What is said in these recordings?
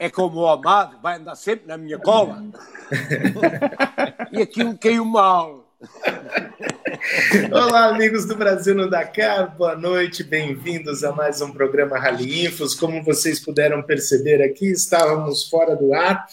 é como o amado, vai andar sempre na minha cola. e aquilo caiu mal. Olá, amigos do Brasil no Dakar, boa noite, bem-vindos a mais um programa Rally Infos. Como vocês puderam perceber aqui, estávamos fora do ar,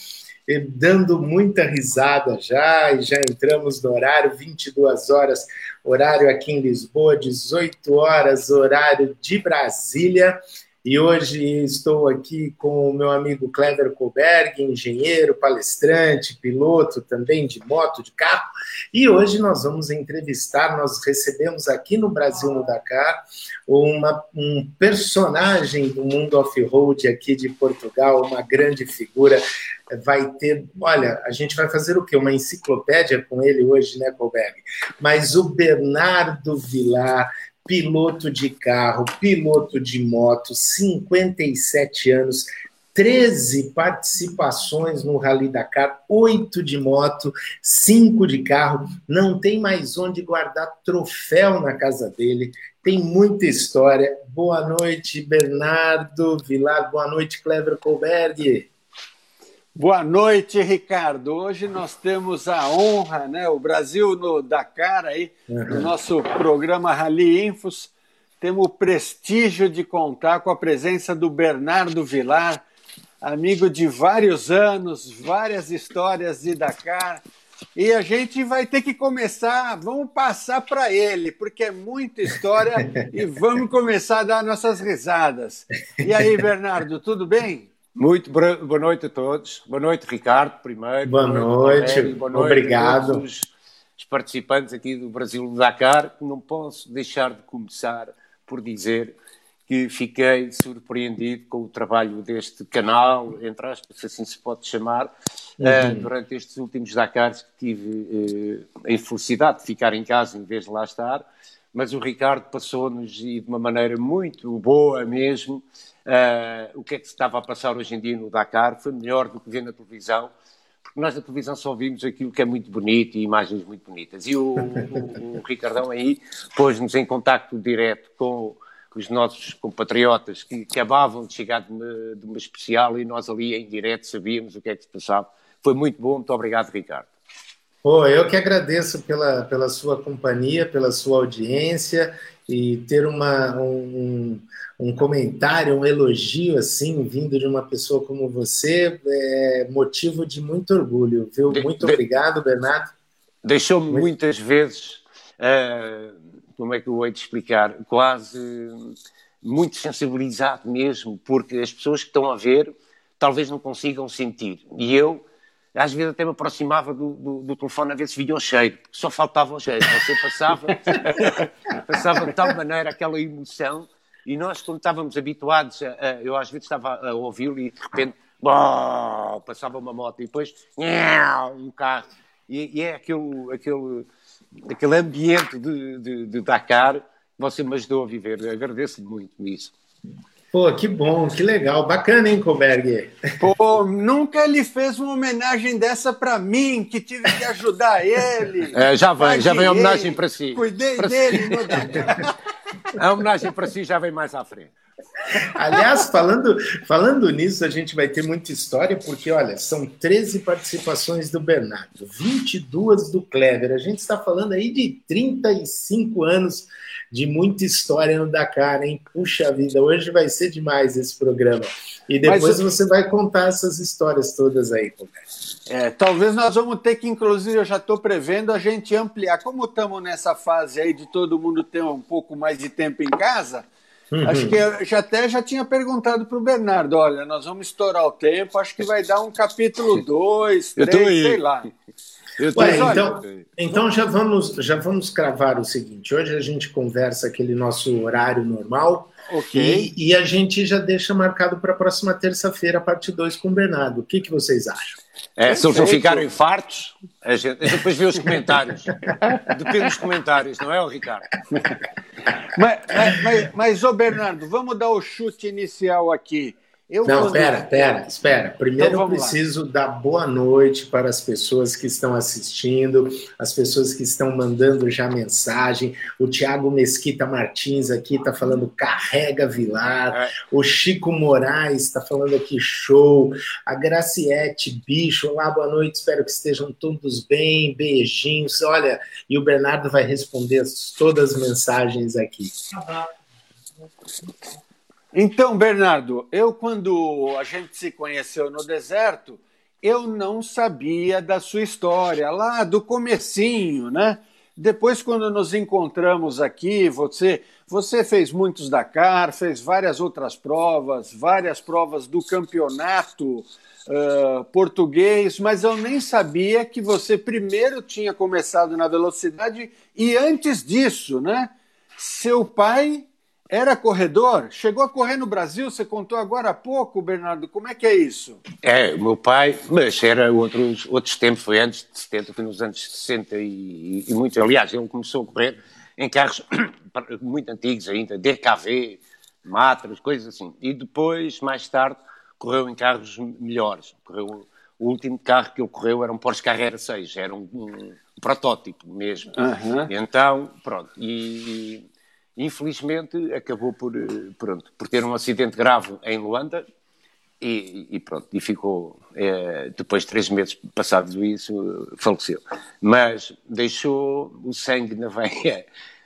dando muita risada já, e já entramos no horário, 22 horas, horário aqui em Lisboa, 18 horas, horário de Brasília. E hoje estou aqui com o meu amigo Clever Koberg, engenheiro, palestrante, piloto também de moto, de carro. E hoje nós vamos entrevistar, nós recebemos aqui no Brasil, no Dakar, uma, um personagem do mundo off-road aqui de Portugal, uma grande figura. Vai ter, olha, a gente vai fazer o quê? Uma enciclopédia com ele hoje, né, Koberg? Mas o Bernardo Vilar piloto de carro, piloto de moto, 57 anos, 13 participações no Rally Dakar, 8 de moto, 5 de carro, não tem mais onde guardar troféu na casa dele, tem muita história. Boa noite, Bernardo Vilar, boa noite, Clever Colberg. Boa noite, Ricardo. Hoje nós temos a honra, né? O Brasil no Dakar aí, uhum. no nosso programa Rally Infos, temos o prestígio de contar com a presença do Bernardo Vilar, amigo de vários anos, várias histórias de Dakar. E a gente vai ter que começar, vamos passar para ele, porque é muita história e vamos começar a dar nossas risadas. E aí, Bernardo, tudo bem? Muito boa noite a todos. Boa noite, Ricardo, primeiro. Boa, boa noite, Aurélio, boa noite obrigado. Os, os, participantes aqui do Brasil do Dakar. Não posso deixar de começar por dizer que fiquei surpreendido com o trabalho deste canal, entre aspas, se assim se pode chamar, eh, uhum. uh, durante estes últimos Dakars que tive uh, a infelicidade de ficar em casa em vez de lá estar. Mas o Ricardo passou-nos de uma maneira muito boa mesmo uh, o que é que se estava a passar hoje em dia no Dakar, foi melhor do que ver na televisão, porque nós na televisão só vimos aquilo que é muito bonito e imagens muito bonitas. E o, o, o Ricardão aí pôs-nos em contacto direto com os nossos compatriotas que acabavam de chegar de uma, de uma especial e nós ali em direto sabíamos o que é que se passava. Foi muito bom, muito obrigado, Ricardo. Pô, eu que agradeço pela, pela sua companhia, pela sua audiência e ter uma, um, um comentário, um elogio assim, vindo de uma pessoa como você, é motivo de muito orgulho, viu? Muito de, obrigado, Bernardo. Deixou-me muito... muitas vezes, uh, como é que eu vou te explicar, quase muito sensibilizado mesmo, porque as pessoas que estão a ver talvez não consigam sentir. E eu, às vezes, até me aproximava do, do, do telefone a ver se vinha o cheiro, porque só faltava o cheiro. Você passava, passava de tal maneira aquela emoção e nós, como estávamos habituados, a, a, eu às vezes estava a ouvi-lo e de repente bom, passava uma moto e depois um carro. E, e é aquele, aquele, aquele ambiente de, de, de Dakar que você me ajudou a viver. Agradeço-lhe muito nisso. Pô, que bom, que legal. Bacana, hein, Colberg? Pô, nunca ele fez uma homenagem dessa para mim, que tive que ajudar ele. É, já vem, já vem a homenagem para si. Cuidei para dele si. A homenagem para si já vem mais à frente. Aliás, falando, falando nisso, a gente vai ter muita história, porque, olha, são 13 participações do Bernardo, 22 do Clever. A gente está falando aí de 35 anos de muita história no Dakar, hein? Puxa vida, hoje vai ser demais esse programa. E depois Mas, você vai contar essas histórias todas aí, é, talvez nós vamos ter que, inclusive, eu já estou prevendo a gente ampliar. Como estamos nessa fase aí de todo mundo ter um pouco mais de tempo em casa, uhum. acho que eu já até já tinha perguntado para o Bernardo: olha, nós vamos estourar o tempo, acho que vai dar um capítulo 2, 3, sei lá. Ué, então, então já vamos já vamos cravar o seguinte: hoje a gente conversa aquele nosso horário normal. Ok. E, e a gente já deixa marcado para a próxima terça-feira, parte 2 com o Bernardo. O que, que vocês acham? É, se eles não ficarem fartos, a gente, depois vê os comentários. Depende dos comentários, não é, Ricardo? Mas, mas, mas, mas, ô Bernardo, vamos dar o chute inicial aqui. Eu Não, quando... pera, pera, espera. Primeiro então, eu preciso lá. dar boa noite para as pessoas que estão assistindo, as pessoas que estão mandando já mensagem. O Tiago Mesquita Martins aqui está falando carrega Vilar. É. O Chico Moraes está falando aqui show. A Graciete Bicho, olá, boa noite. Espero que estejam todos bem. Beijinhos. Olha, e o Bernardo vai responder todas as mensagens aqui. Uhum. Então, Bernardo, eu quando a gente se conheceu no deserto, eu não sabia da sua história, lá do comecinho, né? Depois, quando nos encontramos aqui, você, você fez muitos Dakar, fez várias outras provas, várias provas do campeonato uh, português, mas eu nem sabia que você primeiro tinha começado na velocidade e antes disso, né? Seu pai era corredor? Chegou a correr no Brasil? Você contou agora há pouco, Bernardo. Como é que é isso? É, o meu pai, mas era outros, outros tempos, foi antes de 70, foi nos anos 60 e, e muito. Aliás, ele começou a correr em carros muito antigos ainda, DKV, Matras, coisas assim. E depois, mais tarde, correu em carros melhores. Correu, o último carro que ele correu era um Porsche Carrera 6, era um, um protótipo mesmo. Uhum. Então, pronto. E, Infelizmente, acabou por, eh, pronto, por ter um acidente grave em Luanda e, e pronto, e ficou, é, depois de três meses passados isso, faleceu. Mas deixou o sangue na veia.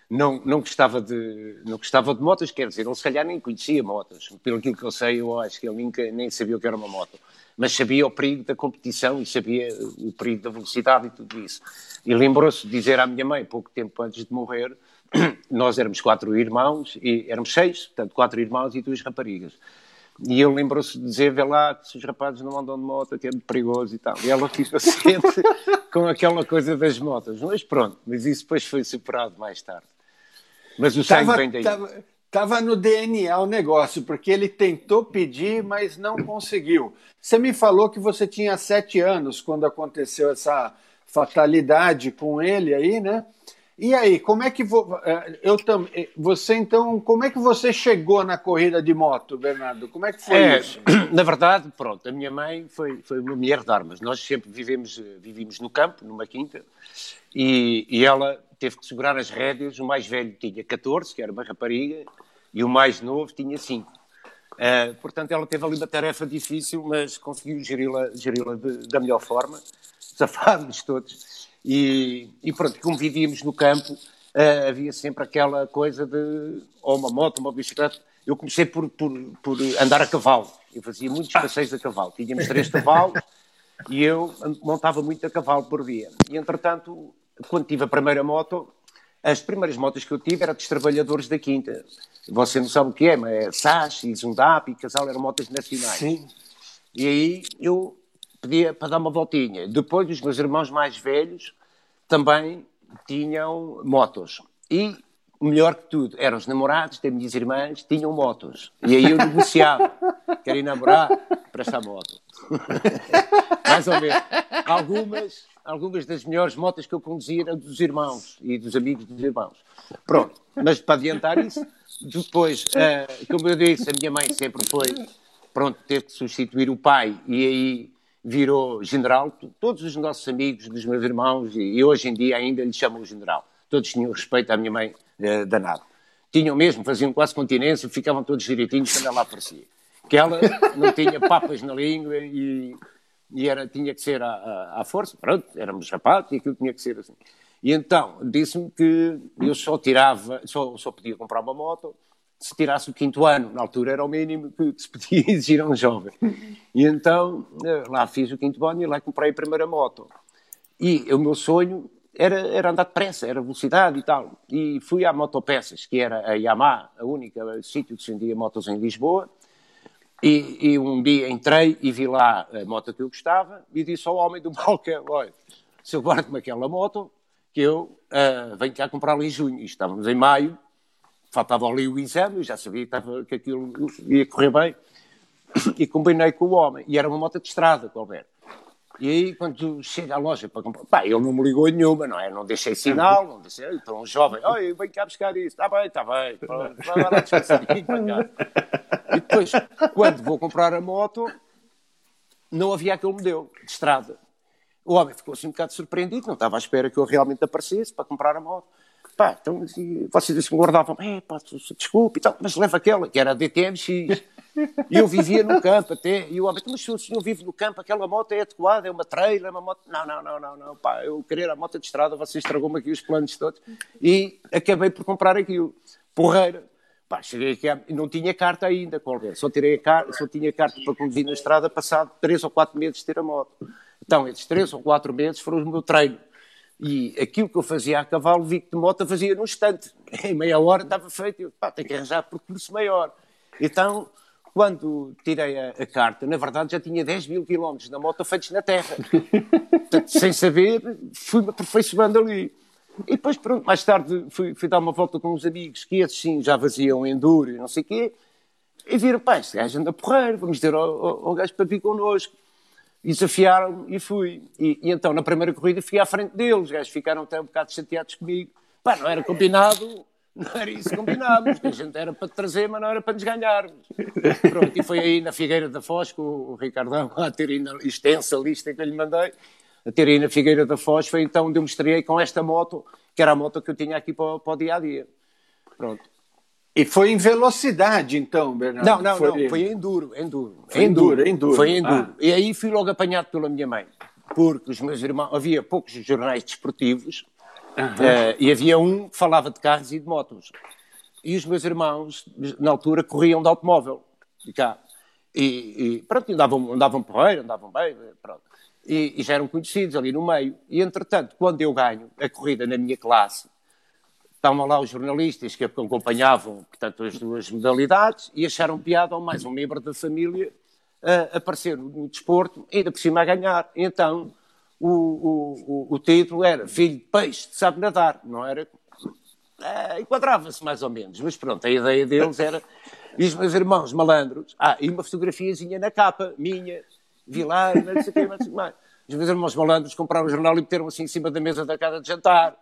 Não, não, gostava de, não gostava de motos, quer dizer, ele se calhar nem conhecia motos. Pelo que eu sei, eu acho que ele nunca, nem sabia o que era uma moto. Mas sabia o perigo da competição e sabia o perigo da velocidade e tudo isso. E lembrou-se de dizer à minha mãe, pouco tempo antes de morrer, nós éramos quatro irmãos, e éramos seis, portanto, quatro irmãos e duas raparigas. E ele lembrou-se de dizer, vê lá, que se os rapazes não andam de moto, que é muito perigoso e tal. E ela ficou ciente com aquela coisa das motas. Mas pronto, mas isso depois foi superado mais tarde. Mas o sangue tava, vem daí. Estava no DNA o negócio, porque ele tentou pedir, mas não conseguiu. Você me falou que você tinha sete anos quando aconteceu essa fatalidade com ele aí, né? E aí, como é que vo... É, eu tam... É, você então, como é que você chegou na corrida de moto, Bernardo? Como é que foi é, isso? Na verdade, pronto, a minha mãe foi, foi uma mulher de armas. Nós sempre vivemos, vivimos no campo, numa quinta, e, e ela teve que segurar as rédeas. O mais velho tinha 14, que era uma rapariga, e o mais novo tinha 5. Uh, portanto, ela teve ali uma tarefa difícil, mas conseguiu geri-la geri da melhor forma. Safámos todos. E, e pronto, como vivíamos no campo, uh, havia sempre aquela coisa de ou uma moto, uma bicicleta. Eu comecei por, por, por andar a cavalo. Eu fazia muitos passeios a cavalo. Tínhamos três cavalos e eu montava muito a cavalo por dia. E, entretanto, quando tive a primeira moto, as primeiras motos que eu tive eram dos trabalhadores da Quinta. Você não sabe o que é, mas é SAS e Zundap e Casal eram motas nacionais. Sim. E aí eu pedia para dar uma voltinha. Depois, os meus irmãos mais velhos também tinham motos. E, melhor que tudo, eram os namorados das minhas irmãs, tinham motos. E aí eu negociava. Querem namorar? para esta moto. mais ou menos. Algumas, algumas das melhores motos que eu conduzia eram dos irmãos e dos amigos dos irmãos. Pronto. Mas para adiantar isso, depois, uh, como eu disse, a minha mãe sempre foi, pronto, teve que substituir o pai e aí virou general. Todos os nossos amigos, dos meus irmãos, e hoje em dia ainda lhe chamam general. Todos tinham respeito à minha mãe eh, danado. Tinham mesmo, faziam quase continência, ficavam todos direitinhos quando ela aparecia. Que ela não tinha papas na língua e, e era, tinha que ser à, à, à força. Pronto, éramos rapazes e aquilo tinha que ser assim. E então, disse-me que eu só tirava, só, só podia comprar uma moto se tirasse o quinto ano, na altura era o mínimo que se podia exigir a um jovem. E então eh, lá fiz o quinto ano e lá comprei a primeira moto. E o meu sonho era, era andar depressa, era velocidade e tal. E fui à Motopeças, que era a Yamaha, a única sítio que se vendia motos em Lisboa. E, e, um dia entrei e vi lá a moto que eu gostava e disse ao homem do balcão: Olha, se eu guardo-me aquela moto, que eu uh, venho cá comprá-la em junho. E estávamos em maio faltava ali o exame, eu já sabia que, que aquilo ia correr bem, e combinei com o homem. E era uma moto de estrada, Alberto. E aí, quando chega à loja para comprar, pá, ele não me ligou nenhuma, não é? Não deixei sinal, não deixei. Então, um jovem, olha, vem cá buscar isso, está bem, está bem, vai lá para cá. E depois, quando vou comprar a moto, não havia aquele modelo de estrada. O homem ficou assim um bocado surpreendido, não estava à espera que eu realmente aparecesse para comprar a moto. Pá, então, vocês disse me guardavam, é, pá, desculpe, então, mas leva aquela, que era a DTMX. E eu vivia no campo até, e o homem, mas se o senhor vive no campo, aquela moto é adequada, é uma trailer, é uma moto. Não, não, não, não, não, pá, eu queria a moto de estrada, você estragou-me aqui os planos todos. E acabei por comprar aquilo. Porreira. Pá, cheguei aqui, e não tinha carta ainda, qualquer. Só, tirei a carta, só tinha carta para conduzir na estrada passado três ou quatro meses de ter a moto. Então, esses três ou quatro meses foram o meu treino. E aquilo que eu fazia a cavalo, vi que de moto fazia num instante. Em meia hora estava feito. Eu, pá, tenho que arranjar percurso maior. Então, quando tirei a, a, carta, na verdade já tinha 10 mil quilómetros na moto feitos na terra. Portanto, sem saber, fui-me aperfeiçoando ali. E depois, pronto, mais tarde fui, fui, dar uma volta com uns amigos que esses sim já vaziam enduro e não sei o quê. E viram, pá, este gajo anda porreiro, vamos dizer ao, ao, ao gajo para vir connosco. E desafiaram-me e fui. E, e, então, na primeira corrida, fui à frente deles. Os gajos ficaram até um bocado chateados comigo. Pá, não era combinado, não era isso que combinámos. A gente era para trazer, mas não era para nos ganharmos. Pronto, e foi aí na Figueira da Foz, com o Ricardão, a ter na extensa lista que eu lhe mandei, a ter aí na Figueira da Foz, foi então onde eu mostrei com esta moto, que era a moto que eu tinha aqui para, para o dia a dia. Pronto. E foi em velocidade, então, Bernardo? Não, não, foi... não, foi enduro, enduro. Foi enduro, enduro. Foi enduro. Ah. E aí fui logo apanhado pela minha mãe, porque os meus irmãos, havia poucos jornais desportivos, uhum. uh, e havia um que falava de carros e de motos. E os meus irmãos, na altura, corriam de automóvel, de cá. E, e pronto, andavam, andavam porreiro, andavam bem, pronto. E, e já eram conhecidos ali no meio. E, entretanto, quando eu ganho a corrida na minha classe, estavam lá os jornalistas que acompanhavam, portanto, as duas modalidades e acharam piada ao mais um membro da família a aparecer no desporto, ainda por cima a ganhar. Então, o, o, o, título era Filho de Peixe, sabe nadar, não era? É, Enquadrava-se mais ou menos, mas pronto, a ideia deles era. E os meus irmãos malandros, ah, e uma fotografiazinha na capa, minha, Vilar, não sei o que, mais. Os meus irmãos malandros compraram o jornal e meteram assim em cima da mesa da casa de jantar.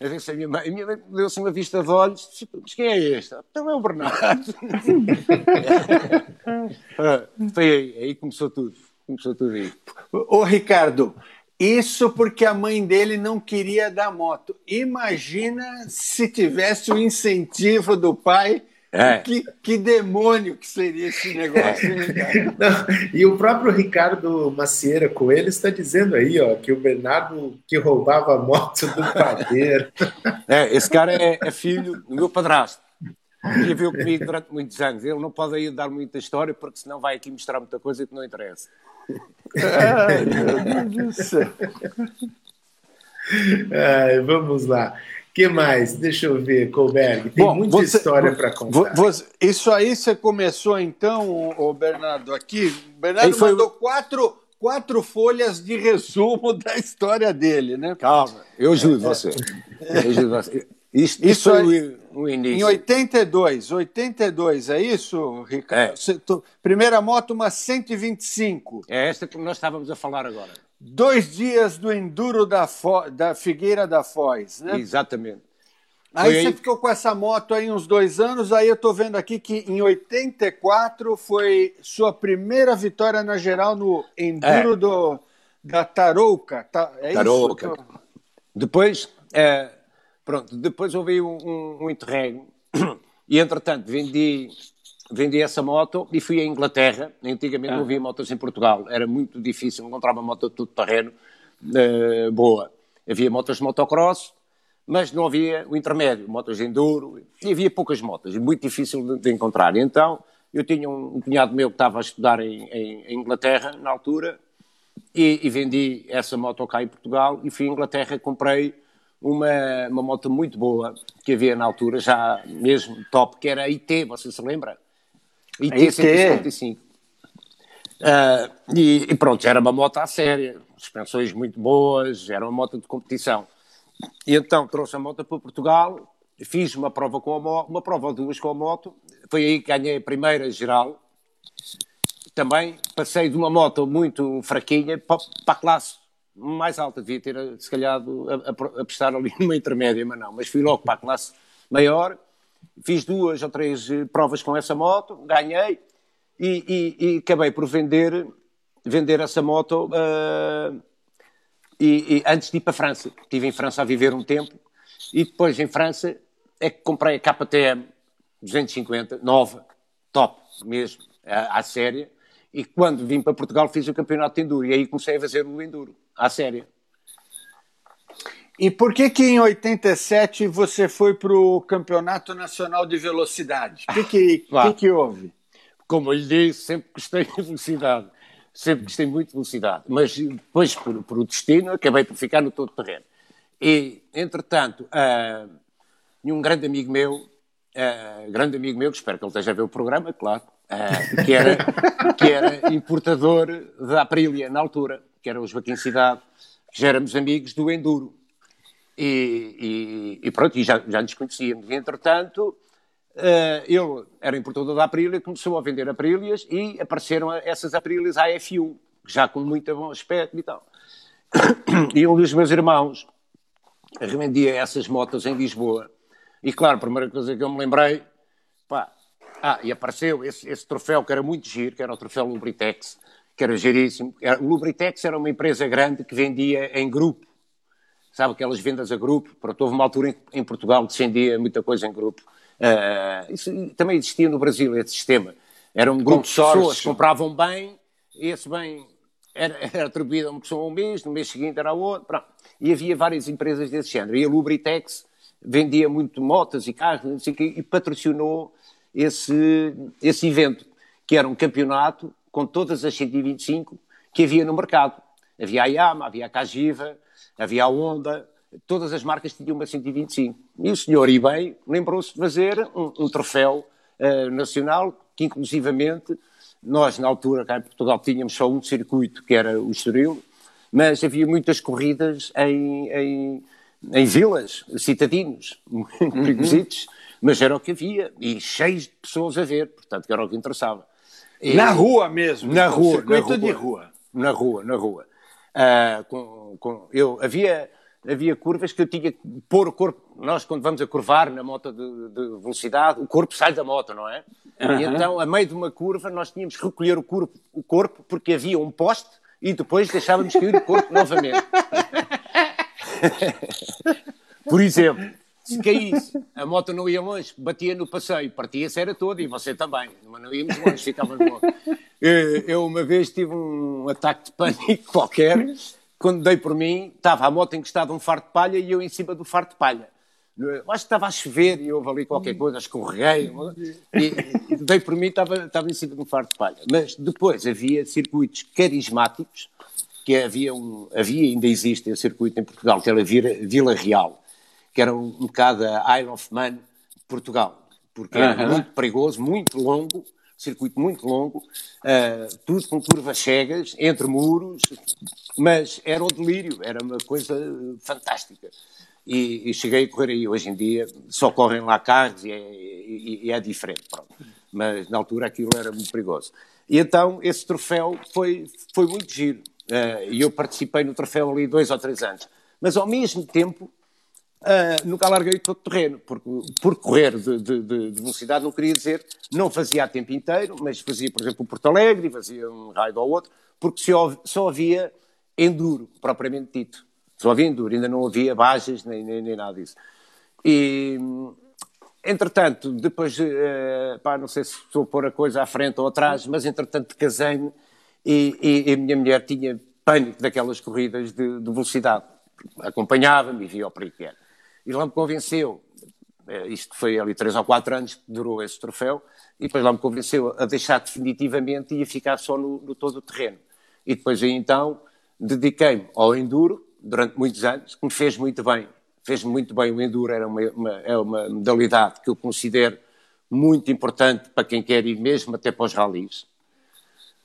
Eu disse a minha mãe, a minha mãe deu-se uma vista de olhos, mas quem é este? Então é o Bernardo. Ah, foi aí, aí começou tudo. Começou tudo aí. Ô Ricardo, isso porque a mãe dele não queria dar moto. Imagina se tivesse o incentivo do pai é. Que, que, demônio que seria esse negócio, é. Não, E o próprio Ricardo Macieira Coelho está dizendo aí, ó, que o Bernardo que roubava a moto do padeiro. É, esse cara é, é filho do meu padrasto. Viveu comigo durante muitos anos. Ele não pode aí dar muita história, porque senão vai aqui mostrar muita coisa que não interessa. Ai, meu Deus do céu. Ai, vamos lá que mais? Deixa eu ver, Colberg. Tem Bom, muita você, história para contar. Você, isso aí você começou então, o Bernardo, aqui. O Bernardo foi... mandou quatro, quatro folhas de resumo da história dele, né? Calma, eu ajudo você. Eu ajudo você. Isso, isso, isso foi o, início. Em 82, 82, é isso, Ricardo? É. Tu, primeira moto, uma 125. É esta que nós estávamos a falar agora. Dois dias do Enduro da, Fo... da Figueira da Foz, né? Exatamente. Aí, você ficou com essa moto aí uns dois anos, aí eu estou vendo aqui que em 84 foi sua primeira vitória na geral no Enduro é. do, da Tarouca. Tá, é Tarouca. Isso? Depois, é, pronto, depois houve um, um, um interregno e entretanto vendi vendi essa moto e fui à Inglaterra. Antigamente ah. não havia motos em Portugal, era muito difícil encontrar uma moto de tudo terreno uh, boa. Havia motos de motocross, mas não havia o intermédio, motos de enduro, e havia poucas motos, muito difícil de, de encontrar. Então, eu tinha um, um, cunhado meu que estava a estudar em, em, em Inglaterra, na altura, e, e, vendi essa moto cá em Portugal e fui à Inglaterra comprei uma, uma moto muito boa que havia na altura, já mesmo top, que era a IT, você se lembra? E T-155. Uh, e, e, pronto, era uma moto à séria, suspensões muito boas, era uma moto de competição. E então trouxe a moto para Portugal, fiz uma prova com a moto, uma prova ou duas com a moto, foi aí que ganhei a primeira geral, também passei de uma moto muito fraquinha para, para a classe mais alta. Devia ter, se calhar, a, a, a prestar ali numa intermédia, mas não. Mas fui logo para a classe maior. Fiz duas ou três eh, provas com essa moto, ganhei e, e, e acabei por vender, vender essa moto uh, e, e, antes de ir para a França. Estive em França a viver um tempo e depois em França é que comprei a KTM 250, nova, top mesmo, à, à séria. E quando vim para Portugal fiz o campeonato de Enduro e aí comecei a fazer o Enduro, à séria. E por que que em 87 você foi para o Campeonato Nacional de Velocidade? O que que, que, que houve? Como eu lhe disse, sempre gostei de velocidade. Sempre gostei muito de velocidade. Mas depois, por, por o destino, acabei por ficar no todo terreno. E, entretanto, uh, um grande amigo meu, uh, grande amigo meu, que espero que ele esteja a ver o programa, claro, uh, que, era, que era importador da Aprilia na altura, que era o Joaquim Cidade, que já éramos amigos do Enduro. E, e, e pronto, e já, já nos conhecíamos. E, entretanto, uh, ele era importador da Aprilia, começou a vender Aprilias e apareceram essas Aprilias AF1, já com muito bom aspecto e tal. E um dos meus irmãos revendia essas motos em Lisboa. E claro, a primeira coisa que eu me lembrei, pá, ah, e apareceu esse, esse troféu que era muito giro, que era o troféu Lubritex, que era giríssimo. o Lubritex era uma empresa grande que vendia em grupo sabe, aquelas vendas a grupo. Pronto, houve uma altura em, em Portugal que muita coisa em grupo. Uh, isso também existia no Brasil, esse sistema. Era um grupo de pessoas que compravam bem, e esse bem era, era atribuído a uma pessoa um mês, no mês seguinte era a outra. Pronto. E havia várias empresas desse género. E a Lubritex vendia muito motas e carros e patrocinou esse, esse evento, que era um campeonato com todas as 125 que havia no mercado. Havia a Yama, havia a Cagiva, havia a Honda, todas as marcas tinham uma 125. E o senhor eBay lembrou-se de fazer um, um troféu uh, nacional, que inclusivamente nós, na altura, cá em Portugal, tínhamos só um circuito, que era o Estoril, mas havia muitas corridas em, em, em vilas, citadinos, muito uhum. perigositos, mas era o que havia, e cheios de pessoas a ver, portanto, era o que interessava. E, na rua mesmo? Na rua, na rua. de rua. Na rua, na rua. Uh, com, com, eu, havia, havia curvas que eu tinha que pôr o corpo. Nós, quando vamos a curvar na moto de, de velocidade, o corpo sai da moto, não é? Uhum. E então, a meio de uma curva, nós tínhamos que recolher o corpo, o corpo porque havia um poste e depois deixávamos cair o corpo novamente. Por exemplo, se caísse, a moto não ia longe, batia no passeio, partia-se era toda e você também, mas não íamos longe, ficávamos longe. Eu uma vez tive um ataque de pânico qualquer, quando dei por mim, estava a moto encostada a um farto de palha e eu em cima do farto de palha. Eu acho que estava a chover e houve ali qualquer coisa, escorreguei, e, e dei por mim, estava, estava em cima de um farto de palha. Mas depois havia circuitos carismáticos, que havia, um, havia ainda existe um circuito em Portugal, que era Vila Real que era um, um bocado a Isle of Man Portugal, porque era muito perigoso, muito longo, circuito muito longo, uh, tudo com curvas cegas, entre muros, mas era o delírio, era uma coisa fantástica. E, e cheguei a correr aí. Hoje em dia só correm lá carros e é, e, e é diferente, pronto. Mas na altura aquilo era muito perigoso. E então esse troféu foi, foi muito giro. Uh, e eu participei no troféu ali dois ou três anos. Mas ao mesmo tempo Uh, nunca larguei todo o terreno, porque por correr de, de, de, velocidade não queria dizer, não fazia a tempo inteiro, mas fazia, por exemplo, o Porto Alegre, fazia um raio ou outro, porque só, só havia enduro, propriamente dito. Só havia enduro, ainda não havia bajas nem, nem, nem nada disso. E, entretanto, depois, uh, pá, não sei se estou a pôr a coisa à frente ou atrás, mas entretanto casei-me e, e, e, a minha mulher tinha pânico daquelas corridas de, de velocidade. Acompanhava-me e via o perigo que era. E lá me convenceu, eh, isto foi ali três ou quatro anos que durou esse troféu, e depois lá me convenceu a deixar definitivamente e a ficar só no, no todo o terreno. E depois aí então dediquei-me ao enduro durante muitos anos, que me fez muito bem. Fez-me muito bem o enduro, era uma, uma, é uma modalidade que eu considero muito importante para quem quer ir mesmo até para os ralis.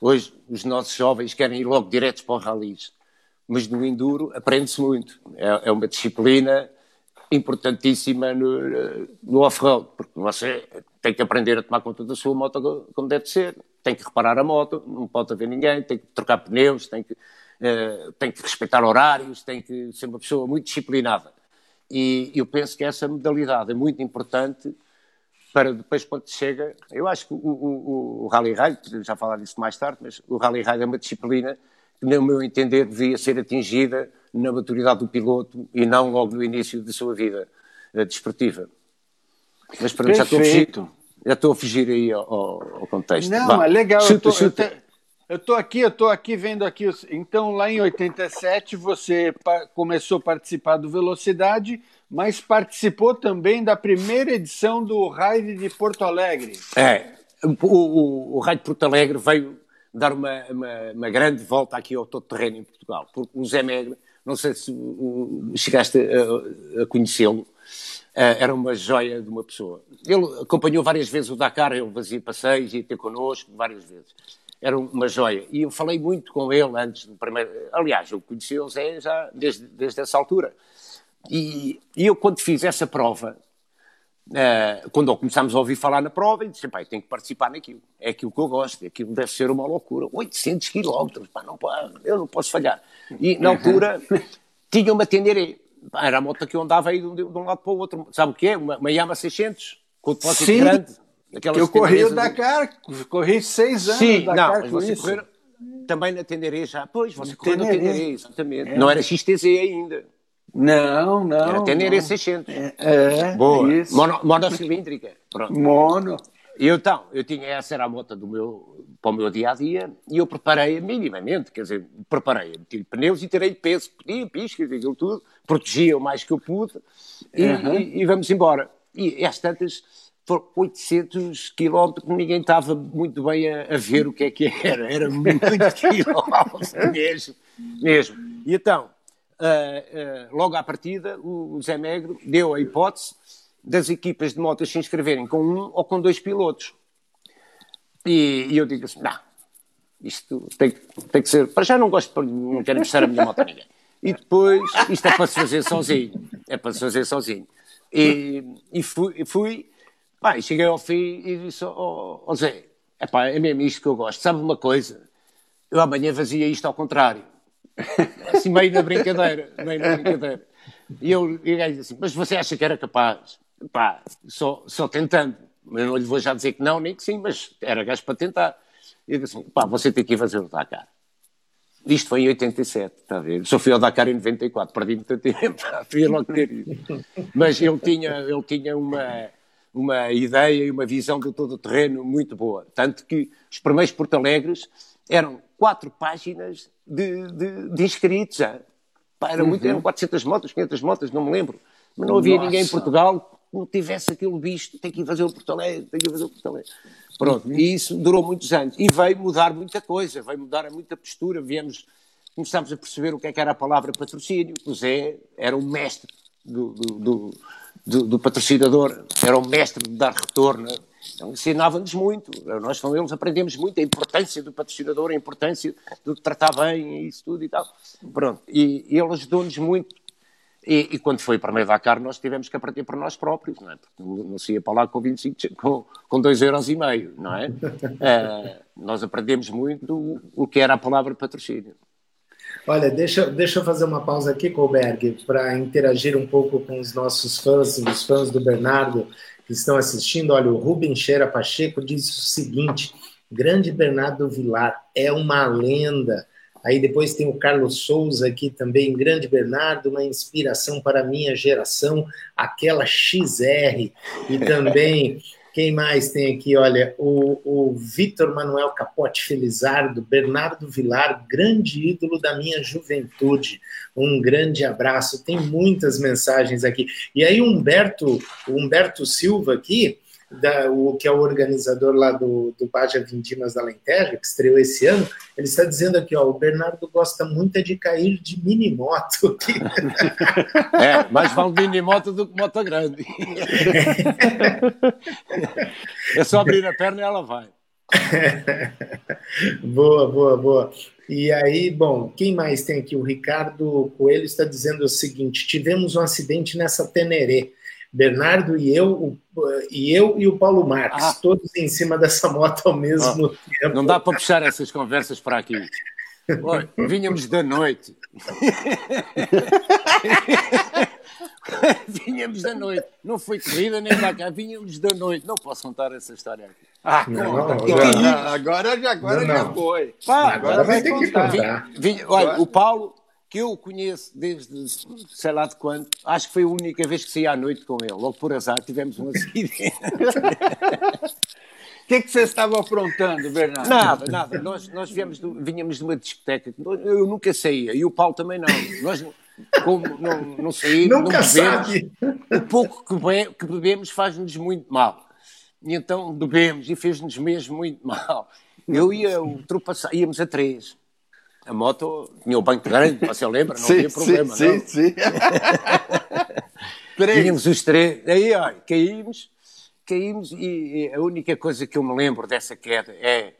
Hoje os nossos jovens querem ir logo diretos para os ralis, mas no enduro aprende-se muito. É, é uma disciplina importantíssima no, no off-road, porque você tem que aprender a tomar conta da sua moto como deve ser, tem que reparar a moto, não pode haver ninguém, tem que trocar pneus, tem que, uh, tem que respeitar horários, tem que ser uma pessoa muito disciplinada. E eu penso que essa modalidade é muito importante para depois, quando chega. Eu acho que o, o, o Rally Raid, já falar disso mais tarde, mas o Rally Raid é uma disciplina no meu entender, devia ser atingida na maturidade do piloto e não logo no início da sua vida uh, desportiva. Mas pronto, já estou a fugir, já estou a fugir aí ao, ao contexto. Não, Vá, é legal. Chuta, eu tô, chuta. Eu estou aqui, eu estou aqui vendo aqui. Então, lá em 87, você começou a participar do Velocidade, mas participou também da primeira edição do Raid de Porto Alegre. É, o, o, o Raid de Porto Alegre veio dar uma, uma, uma, grande volta aqui ao todo terreno em Portugal, porque o Zé Megre, não sei se uh, chegaste a, a conhecê-lo, uh, era uma joia de uma pessoa. Ele acompanhou várias vezes o Dakar, ele fazia passeios, ia ter connosco várias vezes era uma joia. E eu falei muito com ele antes do primeiro. Aliás, eu conheci o Zé já desde, desde essa altura. E, e eu, quando fiz essa prova, uh, quando começámos a ouvir falar na prova, eu disse: pai, tenho que participar naquilo. É aquilo que eu gosto, aquilo deve ser uma loucura. 800 quilómetros, pá, não, pá, eu não posso falhar. E na altura tinha uma Tenderé. Era a moto que eu andava aí de um, de um lado para o outro. Sabe o que é? Uma, uma Yamaha 600, com o depósito Sim. grande eu corri o Dakar, corri seis anos Sim, Dakar não, você correu também na Tenderé já. Pois, você correu na Tenderé, exatamente. É. Não era XTZ ainda. Não, não. Era Tenderé 600. É, é, Boa. Isso. Mono, monocilíndrica. Pronto. Mono. E então, eu tinha essa era a moto do meu, para o meu dia a dia e eu preparei-a minimamente, quer dizer, preparei-a, meti pneus e tirei peso, podia, piscas, aquilo tudo, protegia o mais que eu pude e, uhum. e, e vamos embora. E às tantas foram 800 quilómetros que ninguém estava muito bem a, a, ver o que é que era. Era muito quilómetros mesmo, mesmo. E então, uh, uh, logo à partida, o, Zé Negro deu a hipótese das equipas de motos se inscreverem com um ou com dois pilotos. E, e eu digo assim, não, isto tem, tem que ser... Para já não gosto, não quero emprestar a minha moto a ninguém. E depois, isto é para se fazer sozinho. É para se fazer sozinho. E, e fui, fui Pá, e cheguei ao fim e disse ao oh, oh Zé, epá, é mesmo isto que eu gosto. Sabe uma coisa? Eu amanhã fazia isto ao contrário. Assim, meio na brincadeira. Meio na brincadeira. E eu e disse assim, mas você acha que era capaz? Pá, só, só tentando. Eu não lhe vou já dizer que não, nem que sim, mas era gajo para tentar. E eu disse assim, pá, você tem que ir fazer o Dakar. Isto foi em 87, está a ver? Só fui ao Dakar em 94, perdi muito tempo, fui logo ter ido. Mas ele tinha, ele tinha uma uma ideia e uma visão do todo o terreno muito boa. Tanto que os primeiros Porto Alegres eram quatro páginas de, de, de inscritos já. Pá, era muito, uhum. eram 400 motos, 500 motos, não me lembro. Mas não havia Nossa. ninguém em Portugal que não tivesse aquele visto, tem que ir fazer o Porto Alegre, tem que ir fazer o Porto Alegre. Pronto, uhum. e isso durou muitos anos. E veio mudar muita coisa, veio mudar muita postura, viemos, começámos a perceber o que, é que era a palavra patrocínio. O Zé era o mestre do, do do, do patrocinador, era o mestre de dar retorno. Então, ensinava-nos muito. Nós com eles aprendemos muito a importância do patrocinador, a importância de tratar bem, isso tudo e tal. Pronto. E, e ele ajudou-nos muito. E, e, quando foi para meio Dakar, nós tivemos que aprender por nós próprios, não é? Porque não se ia para lá com 25, com, com 2 euros e meio, não é? Uh, nós aprendemos muito o, o que era a palavra patrocínio. Olha, deixa, deixa eu fazer uma pausa aqui, Colberg, para interagir um pouco com os nossos fãs, os fãs do Bernardo que estão assistindo. Olha, o Rubem Cheira Pacheco diz o seguinte: grande Bernardo Vilar é uma lenda. Aí depois tem o Carlos Souza aqui também, grande Bernardo, uma inspiração para a minha geração, aquela XR. E também quem mais tem aqui? Olha, o, o Vitor Manuel Capote Felizardo, Bernardo Vilar, grande ídolo da minha juventude. Um grande abraço. Tem muitas mensagens aqui. E aí, Humberto, Humberto Silva aqui, da, o, que é o organizador lá do, do Baja Vindimas da Lenteja, que estreou esse ano, ele está dizendo aqui, ó, o Bernardo gosta muito de cair de mini moto. é, mais vale mini moto do que moto grande. é só abrir a perna e ela vai. boa, boa, boa. E aí, bom, quem mais tem aqui? O Ricardo Coelho está dizendo o seguinte: tivemos um acidente nessa Teneré Bernardo e eu, o, e eu e o Paulo Marques, ah. todos em cima dessa moto ao mesmo oh, tempo. Não dá para puxar essas conversas para aqui. Oi, vinhamos da noite. vinhamos da noite. Não foi corrida nem da cá, vinhamos da noite. Não posso contar essa história aqui. Ah, não, não, agora, agora, agora não, já foi. Pá, agora, agora vai ter que contar. Olha, o Paulo que eu o conheço desde sei lá de quando, acho que foi a única vez que saí à noite com ele. Logo por azar tivemos um acidente. O que é que vocês estavam aprontando, Bernardo? Nada, nada. Nós, nós viemos do, vinhamos de uma discoteca. Eu nunca saía e o Paulo também não. Nós, como não, não saímos, nunca não bebemos, o pouco que, be, que bebemos faz-nos muito mal. E então bebemos e fez-nos mesmo muito mal. Eu ia ultrapassar, íamos a três a moto tinha o banco grande, você lembra? Não sim, tinha problema, sim, não? Sim, sim. Tínhamos os três, aí ó, caímos, caímos e a única coisa que eu me lembro dessa queda é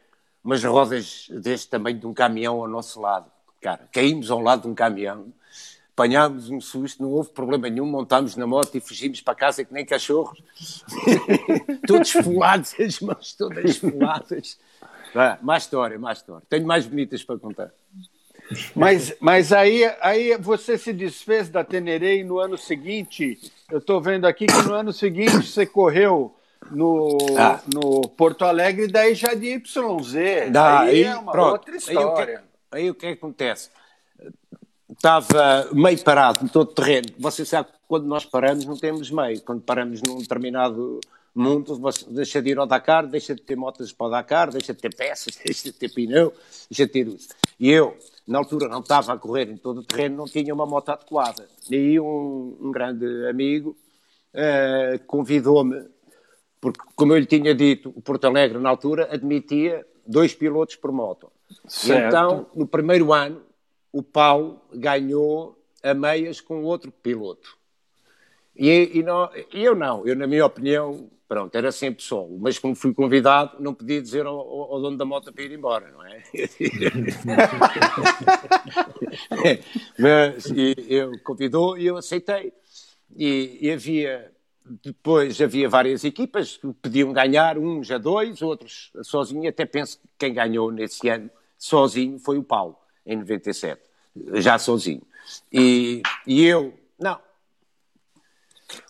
umas rodas deste tamanho de um caminhão ao nosso lado. Cara, caímos ao lado de um caminhão, apanhámos um susto, não houve problema nenhum, montámos na moto e fugimos para casa que nem cachorros. Todos folados, as mãos todas foladas. Ah, mais história, mais história. Tenho mais bonitas para contar. Mas, mas aí, aí você se desfez da Tenerei no ano seguinte. Eu estou vendo aqui que no ano seguinte você correu no, ah. no Porto Alegre, daí já de YZ. Daí aí é uma pronto. outra história. Aí o que, aí o que acontece? Estava meio parado no todo terreno. Você sabe que quando nós paramos não temos meio. Quando paramos num determinado mundo, deixa de ir ao Dakar, deixa de ter motas para o Dakar, deixa de ter peças, deixa de ter pneu, deixa de ter isso. E eu, na altura, não estava a correr em todo o terreno, não tinha uma moto adequada. E aí um, um grande amigo uh, convidou-me, porque, como eu lhe tinha dito, o Porto Alegre, na altura, admitia dois pilotos por moto. Certo. Então, no primeiro ano, o Paulo ganhou a meias com outro piloto. E, e, não, e eu não, eu, na minha opinião, Pronto, era sempre solo. Mas como fui convidado, não podia dizer ao, ao dono da moto para ir embora, não é? Mas e, eu convidou e eu aceitei. E, e, havia, depois havia várias equipas que podiam ganhar, uns a dois, outros sozinho. Até penso que quem ganhou nesse ano sozinho foi o Paulo, em 97, já sozinho. E, e eu, não,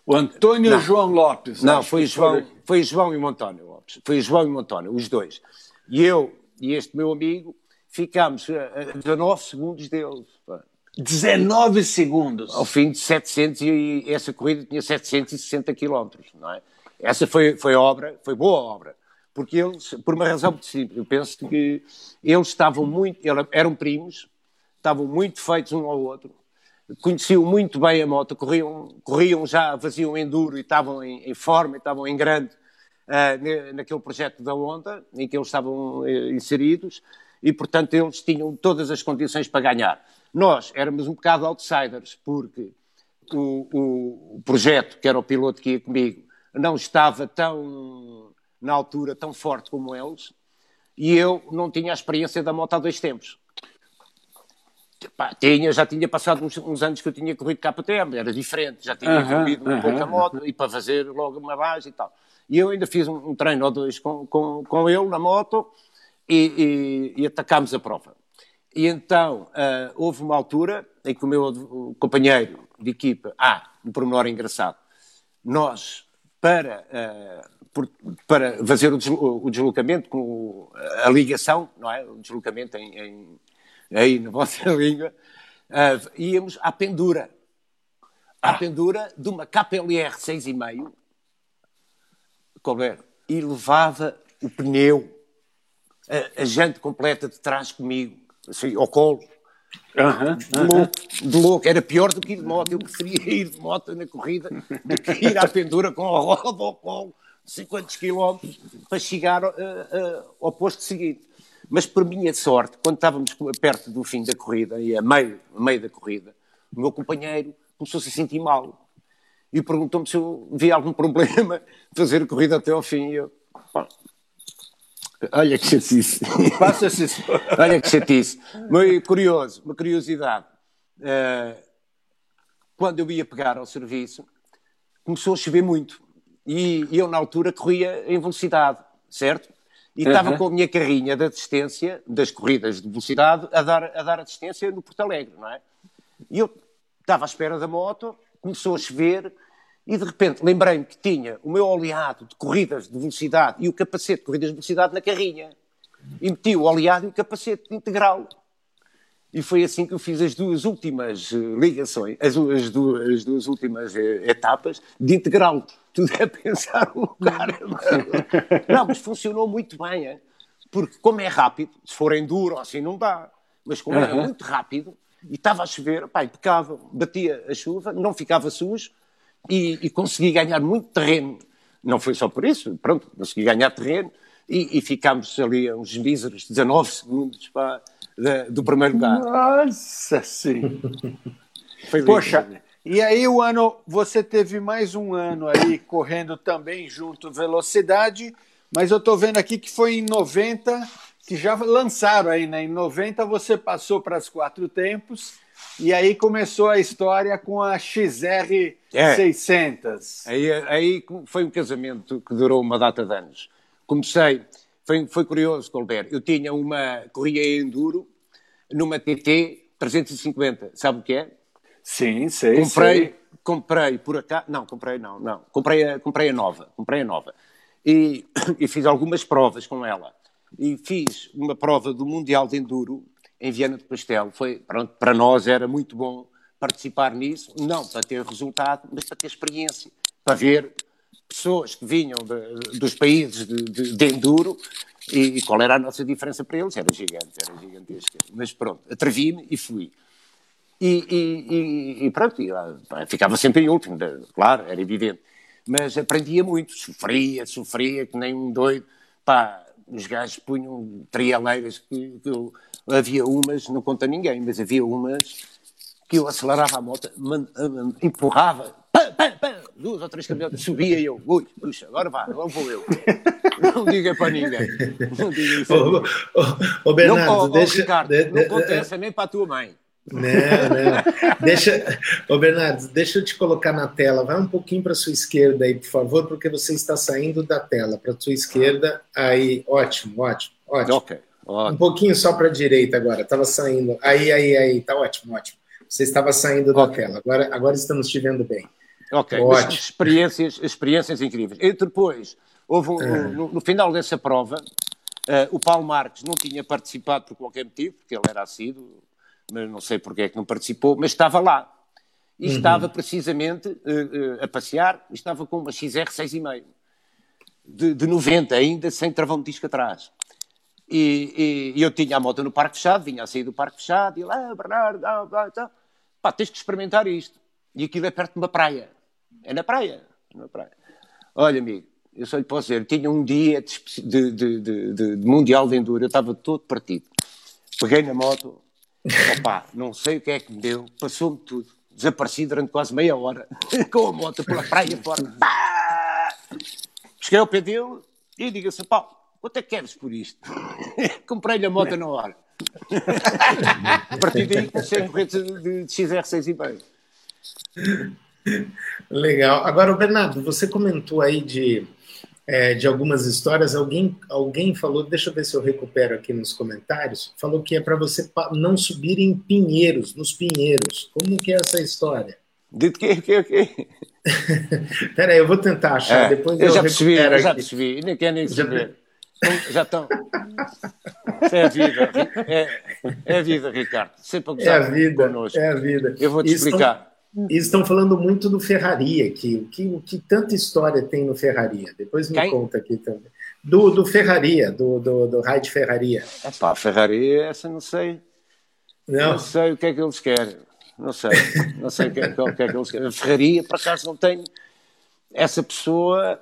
o Antônio não. João Lopes. Não, foi João, foi João e o Antônio Lopes. Foi João e o Antônio, os dois. E eu e este meu amigo ficámos a 19 segundos deles. 19 segundos? Ao fim de 700, e essa corrida tinha 760 quilómetros, não é? Essa foi, foi obra, foi boa obra. Porque eles, por uma razão muito simples, eu penso que eles estavam muito, eram primos, estavam muito feitos um ao outro, conheciam muito bem a moto, corriam, corriam já, faziam enduro e estavam em, em forma, estavam em grande uh, naquele projeto da Honda, em que eles estavam uh, inseridos, e portanto eles tinham todas as condições para ganhar. Nós éramos um bocado outsiders, porque o, o projeto, que era o piloto que ia comigo, não estava tão, na altura, tão forte como eles, e eu não tinha a experiência da moto há dois tempos. Pá, tinha, já tinha passado uns, uns, anos que eu tinha corrido KTM, era diferente, já tinha corrido um pouco a moto e para fazer logo uma base e tal. E eu ainda fiz um, um treino ou dois com, com, com ele na moto e, e, e atacámos a prova. E então uh, houve uma altura em que o meu o companheiro de equipa, ah, um pormenor engraçado, nós, para, uh, por, para fazer o, deslocamento com a ligação, não é? O deslocamento em, em aí na vossa língua, uh, íamos à pendura. À ah. pendura de uma KPLR 6,5, couber, e levava o pneu, a, a jante completa de trás comigo, assim, ao colo. Uhum, de, louco, de louco, era pior do que ir de moto. Eu preferia ir de moto na corrida do que ir à pendura com a roda ao colo, 50 km, para chegar uh, uh, ao posto seguinte. Mas, por minha sorte, quando estávamos perto do fim da corrida, e a meio, a meio da corrida, o meu companheiro começou-se a sentir mal. E perguntou-me se eu via algum problema fazer a corrida até ao fim. E eu, olha que chatice. Passa-se Olha que chatice. Muito curioso, uma curiosidade. Uh, quando eu ia pegar ao serviço, começou a chover muito. E eu, na altura, corria em velocidade, certo? E estava com a minha carrinha de assistência, das corridas de velocidade, a dar, a dar assistência no Porto Alegre, não é? E eu estava à espera da moto, começou a chover, e de repente lembrei-me que tinha o meu oleado de corridas de velocidade e o capacete de corridas de velocidade na carrinha. E meti o oleado e o capacete integral. E foi assim que eu fiz as duas últimas eh, ligações, as, as, duas, as duas, últimas eh, etapas de integral. Tudo é pensar o cara. Não, mas funcionou muito bem, é? porque como é rápido, se for enduro assim não dá, mas como era muito rápido e estava a chover, pá, impecável, batia a chuva, não ficava sujo e, e consegui ganhar muito terreno. Não foi só por isso, pronto, consegui ganhar terreno e, e ficámos ali a uns míseros 19 segundos de, do primeiro lugar. Nossa, sim. Poxa, e aí o ano, você teve mais um ano aí correndo também junto velocidade, mas eu estou vendo aqui que foi em 90 que já lançaram aí, né? Em 90 você passou para as quatro tempos e aí começou a história com a XR é. 600. Aí, aí foi um casamento que durou uma data de anos. Comecei, foi, foi curioso, Colbert, eu tinha uma corria enduro numa TT 350, sabe o que é? Sim, sei, comprei, sei. Comprei por acaso, não, comprei não, não, comprei a, comprei a nova, comprei a nova. E, e fiz algumas provas com ela. E fiz uma prova do Mundial de Enduro em Viana do Castelo. Foi, pronto, para nós era muito bom participar nisso, não para ter resultado, mas para ter experiência, para ver pessoas que vinham de, dos países de, de, de enduro e, e, qual era a nossa diferença para eles? Era gigante, era gigantesca. Mas pronto, atrevi-me e fui. E, e, e pronto, ficava sempre em último, claro, era evidente. Mas aprendia muito, sofria, sofria, que nem um doido. Pá, os gajos punham trialeiras que, que eu, havia umas, não conta ninguém, mas havia umas que eu acelerava a moto, man, man, empurrava, pam, pam, pam, duas ou três caminhonetas, subia e eu, ui, puxa, agora vá, agora vou eu. Não diga para ninguém. Não diga isso. Ô, Bernardo, não, deixa... Ricardo, de, de, não conta essa nem para a tua mãe. Não, não. Deixa, ô Bernardo, deixa eu te colocar na tela. Vai um pouquinho para sua esquerda aí, por favor, porque você está saindo da tela. Para sua esquerda, aí, ótimo, ótimo, ótimo. Ok. Um pouquinho só para a direita agora, estava saindo. Aí, aí, aí, tá ótimo, ótimo. Você estava saindo okay. da tela, agora, agora estamos te vendo bem. Ok, ótimo. experiências, experiências incríveis. E depois, houve um, ah. no, no, final dessa prova, uh, o Paulo Marques não tinha participado por qualquer motivo, porque ele era assíduo, mas não sei porque é que não participou, mas estava lá. E uhum. estava precisamente uh, uh, a passear, estava com uma XR 6,5 de, de 90 ainda, sem travão de disco atrás. E, e, eu tinha a moto no parque fechado, vinha a sair do parque fechado, e lá, ah, Bernardo, ah, ah, ah, pá, tens que experimentar isto. E aquilo é perto de uma praia. É na praia. Na praia. Olha, amigo, eu só lhe posso dizer, tinha um dia de, de, de, de Mundial de Enduro, eu estava todo partido. Peguei na moto, opá, não sei o que é que me deu, passou-me tudo. Desapareci durante quase meia hora, com a moto pela praia fora. Cheguei ao pé dele e digo assim, Paulo, quanto é que queres por isto? Comprei-lhe a moto na hora. a partir daí comecei a correr de, de, de XR6,5. Legal. Agora, Bernardo, você comentou aí de, é, de algumas histórias. Alguém, alguém falou, deixa eu ver se eu recupero aqui nos comentários, falou que é para você não subir em pinheiros, nos pinheiros. Como que é essa história? De quê? O quê? quê? Peraí, eu vou tentar achar. É, Depois eu, eu já percebi, eu já percebi. Nem quer nem saber. Já estão. É a vida. É, é a vida, Ricardo. Sempre é a vida. Connosco. É a vida. Eu vou te explicar. E estão falando muito do Ferraria aqui. O que, o que tanta história tem no Ferraria? Depois me Quem? conta aqui também. Do, do Ferraria, do, do, do raio de Ferraria. É pá, Ferraria, essa não sei. Não. não sei o que é que eles querem. Não sei. Não sei o que, é, o que é que eles querem. A Ferraria, por acaso, não tem. Essa pessoa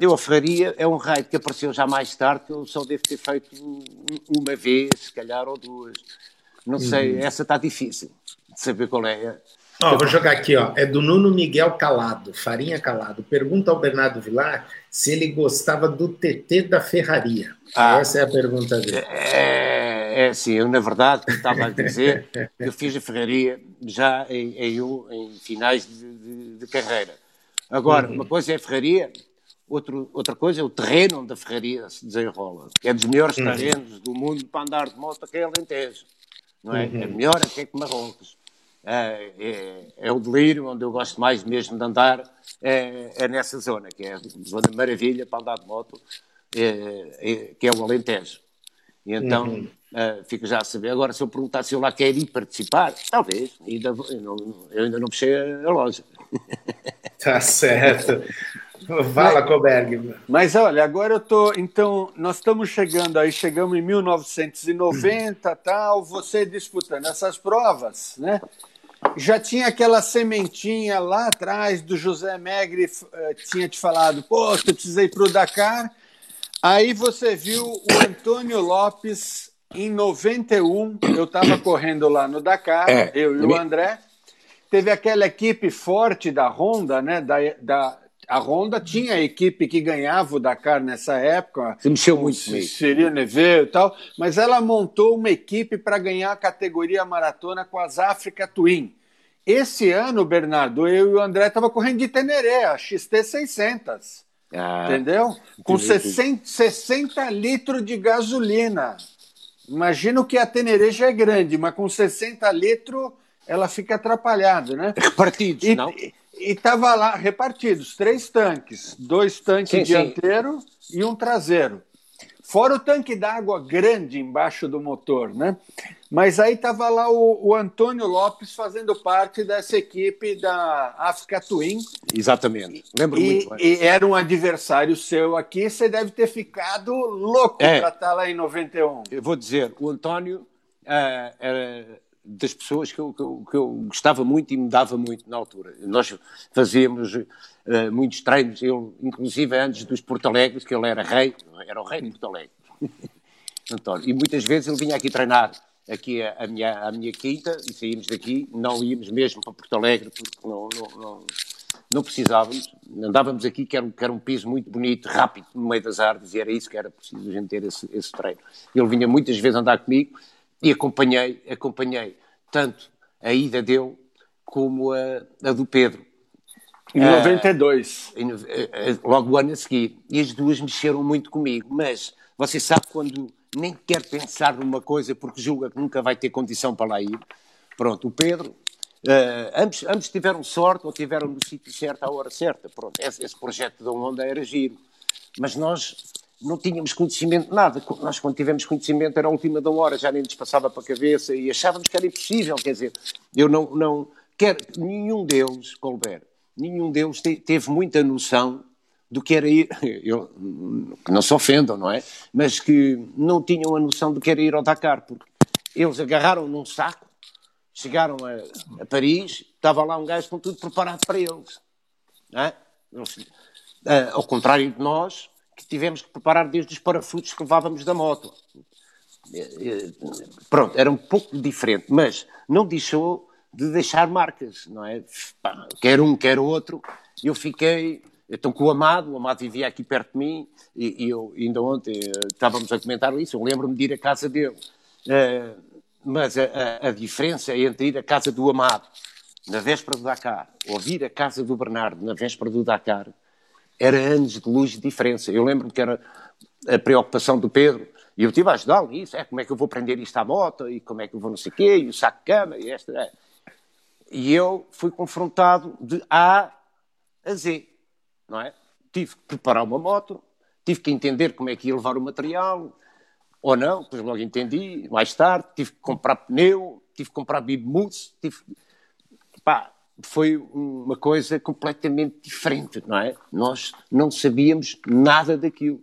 eu, a Ferraria é um raio que apareceu já mais tarde, que eu só devo ter feito uma vez, se calhar, ou duas. Não sei, uhum. essa está difícil de saber qual é. Ó, vou jogar aqui, ó. É do Nuno Miguel Calado, Farinha Calado. Pergunta ao Bernardo Vilar se ele gostava do TT da Ferraria. Ah, Essa é a pergunta dele. É, é sim, eu na verdade estava a dizer eu fiz a Ferraria já em, em, em finais de, de, de carreira Agora, uhum. uma coisa é a ferraria, outro, outra coisa é o terreno onde a ferraria se desenrola. É dos melhores uhum. terrenos do mundo para andar de moto que é Alentejo. Não é? Uhum. é melhor até que Marrocos. É, é, é, o delírio onde eu gosto mais mesmo de andar, é, é nessa zona, que é a zona maravilha para andar de moto, é, é, que é o Alentejo. E então uhum. uh, fica já a saber. Agora, se eu perguntar se eu lá quero ir participar, talvez, ainda, eu, não, eu ainda não puxei a loja. Tá certo. Fala, Coberg. Mas olha, agora eu tô. Então, nós estamos chegando aí, chegamos em 1990 tal, você disputando essas provas, né? Já tinha aquela sementinha lá atrás do José Megre, uh, tinha te falado, pô, tu precisa ir para o Dakar. Aí você viu o Antônio Lopes em 91, eu estava correndo lá no Dakar, é, eu e o André. Teve aquela equipe forte da Honda, né? Da, da, a Honda tinha a equipe que ganhava o Dakar nessa época. Você mexeu muito Seria Neveu e tal, mas ela montou uma equipe para ganhar a categoria maratona com as Africa Twin. Esse ano, Bernardo, eu e o André estavam correndo de Teneré, a XT 600. Ah, entendeu? Com 60, 60 litros de gasolina. Imagina que a Teneré já é grande, mas com 60 litros ela fica atrapalhada, né? Repartidos, e, não? E estava lá repartidos, três tanques, dois tanques sim, dianteiro sim. e um traseiro. Fora o tanque d'água grande embaixo do motor, né? Mas aí estava lá o, o, Antônio Lopes fazendo parte dessa equipe da África Twin. Exatamente, lembro e, muito. Bem. E era um adversário seu aqui, você deve ter ficado louco é, para estar tá lá em 91. Eu vou dizer, o Antônio uh, era das pessoas que eu, que, eu, que eu, gostava muito e me dava muito na altura. Nós fazíamos uh, muitos treinos, eu, inclusive antes dos Porto Alegres, que ele era rei, era o rei de Porto Alegre. António. E muitas vezes ele vinha aqui treinar aqui a, a, minha, a minha quinta e saímos daqui, não íamos mesmo para Porto Alegre porque não, não, não, não precisávamos, andávamos aqui que era, que era um piso muito bonito, rápido, no meio das árvores e era isso que era preciso a gente ter esse, esse treino. Ele vinha muitas vezes andar comigo e acompanhei, acompanhei tanto a ida dele como a, a do Pedro. Em 92. Uh, logo o ano a seguir. E as duas mexeram muito comigo. Mas você sabe quando nem quer pensar numa coisa porque julga que nunca vai ter condição para lá ir. Pronto, o Pedro, uh, ambos, ambos tiveram sorte ou tiveram no sítio certo à hora certa. Pronto, esse, esse projeto da Onda era giro. Mas nós não tínhamos conhecimento de nada. Nós, quando tivemos conhecimento, era a última da hora, já nem nos passava para a cabeça e achávamos que era impossível. Quer dizer, eu não. não quer, nenhum deles, Colbert, nenhum deles te, teve muita noção do que era ir. Eu, que não se ofendam, não é? Mas que não tinham a noção do que era ir ao Dakar, porque eles agarraram num saco, chegaram a, a Paris, estava lá um gajo com tudo preparado para eles. Não é? ao contrário de nós, que tivemos que preparar desde os parafusos que levávamos da moto. Pronto, era um pouco diferente, mas não deixou de deixar marcas, não é? Quer um, quer outro. Eu fiquei, então com o Amado, o Amado vivia aqui perto de mim, e, e eu ainda ontem eh, estávamos a comentar isso, eu lembro-me de ir à casa dele. Uh, mas a, a, a, diferença entre ir à casa do Amado na véspera do Dakar, ou vir à casa do Bernardo na véspera do Dakar, era anos de luz de diferença. Eu lembro-me que era a preocupação do Pedro, e eu estive a ajudá-lo nisso, é como é que eu vou prender isto à moto, e como é que eu vou não sei o quê, e o saco de cama, e esta... É. E eu fui confrontado de A a Z, não é? Tive que preparar uma moto, tive que entender como é que ia levar o material, ou não, depois logo entendi, mais tarde, tive que comprar pneu, tive que comprar bibmousse, tive... Pá, foi uma coisa completamente diferente, não é? Nós não sabíamos nada daquilo.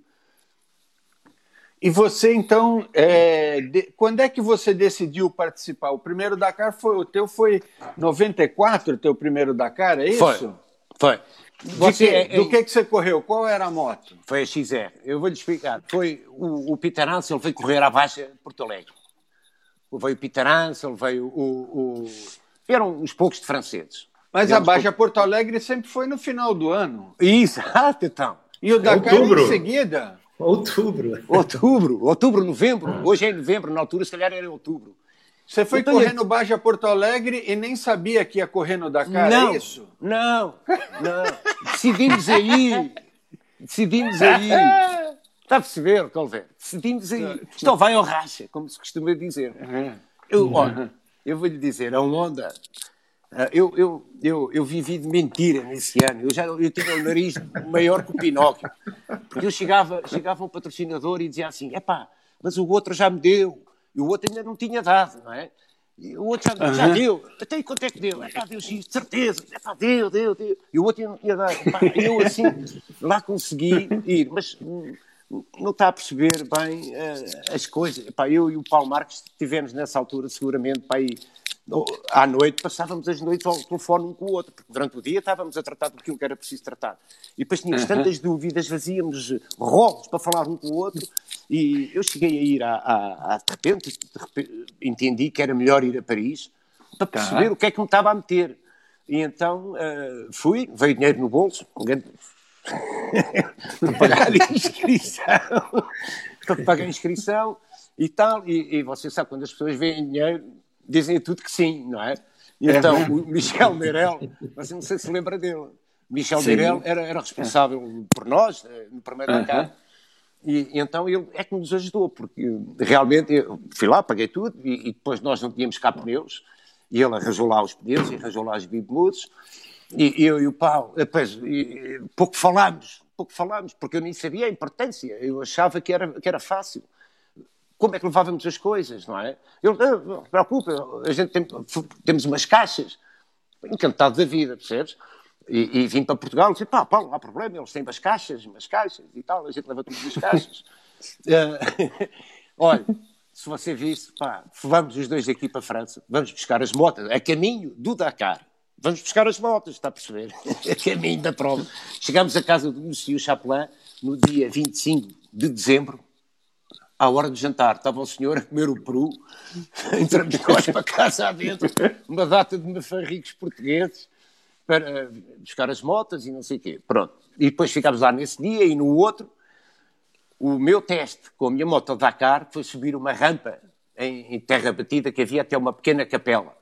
E você, então, é, de, quando é que você decidiu participar? O primeiro Dakar foi, o teu foi 94, o teu primeiro Dakar, é isso? Foi, foi. Você, que, é, do que, que você correu? Qual era a moto? Foi a XR. Eu vou lhe explicar. Foi o, o Peter Ansel foi correr à Baixa Porto Alegre. Veio o Peter Ansel, veio o, o eram uns poucos de franceses. Mas a Baixa Porto Alegre sempre foi no final do ano. Isso, ah, então. E o Dakar outubro. em seguida? Outubro. Outubro, outubro, novembro. Hoje é novembro, na altura, se calhar era outubro. Você foi então, correr no Baja Porto Alegre e nem sabia que ia correr no Dakar, não, é isso? Não, não. decidimos aí, decidimos aí. Está a perceber, Colver? Decidimos aí. Isto vai ao racha, como se costuma dizer. Eu, olha, eu vou lhe dizer, a onda. Eu, eu, eu, eu vivi de mentira nesse ano. Eu já eu tinha o nariz maior que o Pinóquio. Porque eu chegava, chegava um patrocinador e dizia assim: é pá, mas o outro já me deu. E o outro ainda não tinha dado, não é? O outro já, uhum. já deu. Até quanto é que deu? É pá, deu X, de certeza. É pá, deu, deu, deu. E o outro ia dar. Pá, eu assim, lá consegui ir. Mas hum, não está a perceber bem uh, as coisas. Pá, eu e o Paulo Marques tivemos nessa altura, seguramente, pá, aí, à noite, passávamos as noites ao telefone um com o outro, porque durante o dia estávamos a tratar daquilo que era preciso tratar. E depois tínhamos tantas dúvidas, fazíamos rolos para falar um com o outro, e eu cheguei a ir a, a, a de, repente, de repente, entendi que era melhor ir a Paris para perceber tá. o que é que me estava a meter. E então uh, fui, veio dinheiro no bolso, para pagar a inscrição, para pagar a inscrição e tal. E, e você sabe, quando as pessoas veem dinheiro, dizem tudo que sim, não é? É então, o Michel Meirel, você não sei se lembra dele. Michel Meirel era, era responsável por nós, eh, no primeiro. -huh. E, e, então ele é que nos ajudou, porque realmente eu fui lá, paguei tudo, e, e depois nós não tínhamos cá pneus, e ele arranjou lá os pneus e arranjou lá os bibmudos, e eu e o Paulo, depois, e, pouco falámos, pouco falámos, porque eu nem sabia a importância, eu achava que era, que era fácil. Como é que levávamos as coisas, não é? Eu, não se preocupa, a gente tem, temos umas caixas, encantado da vida, percebes? E, e vim para Portugal e disse, pá, Paulo, não há problema, eles têm umas caixas, umas caixas e tal, a gente leva tudo nas caixas. uh, olha, se você visse, pá, vamos os dois aqui para a França, vamos buscar as motas a caminho do Dakar. Vamos buscar as motas, está a perceber? a caminho da prova. Chegámos à casa do Monsieur Chapelain no dia 25 de dezembro, à hora do jantar. Estava o senhor a comer o peru, entramos nós para casa adentro, uma data de mafarricos portugueses, para buscar as motas e não sei o quê. Pronto. E depois ficámos lá nesse dia e no outro, o meu teste com a minha moto Dakar foi subir uma rampa em, em terra batida que havia até uma pequena capela.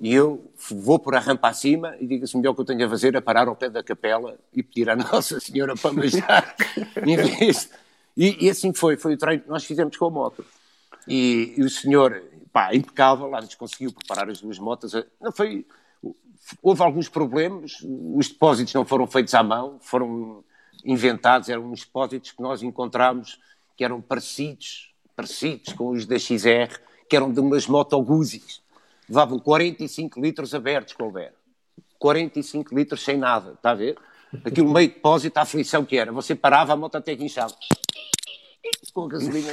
E eu vou por a rampa acima e digo assim: melhor que eu tenho a fazer é parar ao pé da capela e pedir à Nossa Senhora para me ajudar. e, e, assim foi, foi o treino que nós fizemos com a moto. E, e o senhor, pá, impecável, lá nos conseguiu preparar as duas motas. Não foi, houve alguns problemas, os depósitos não foram feitos à mão, foram inventados, eram uns depósitos que nós encontramos que eram parecidos, parecidos com os da XR, que eram de umas Moto Guzzi's levavam 45 litros abertos, Colbert. 45 litros sem nada, está a ver? Aquilo meio depósito, a aflição que era. Você parava, a moto até que inchava. Com a gasolina.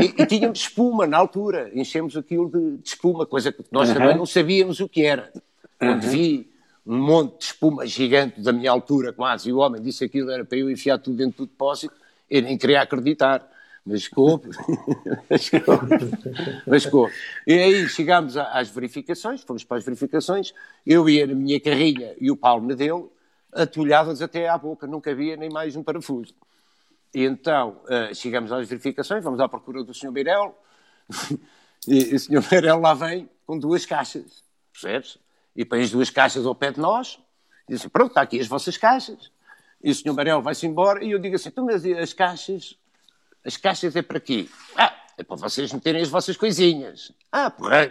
E, e, tínhamos espuma na altura. Enchemos aquilo de, de espuma, coisa que nós também não sabíamos o que era. Quando vi um monte de espuma gigante da minha altura, quase, e o homem disse aquilo era para eu enfiar tudo dentro do depósito, eu nem queria acreditar mas coube. E aí chegámos às verificações, fomos para as verificações, eu ia na minha carrinha e o Paulo me deu, atulhadas até à boca, não cabia nem mais um parafuso. E então uh, chegamos às verificações, vamos à procura do Sr. Meirel, e o Sr. Meirel lá vem com duas caixas, percebes? E põe as duas caixas ao pé de nós, e diz assim, pronto, está aqui as vossas caixas. E o Sr. Meirel vai-se embora, e eu digo assim, então, mas as caixas as caixas é para quê? Ah, é para vocês meterem as vossas coisinhas. Ah, porra.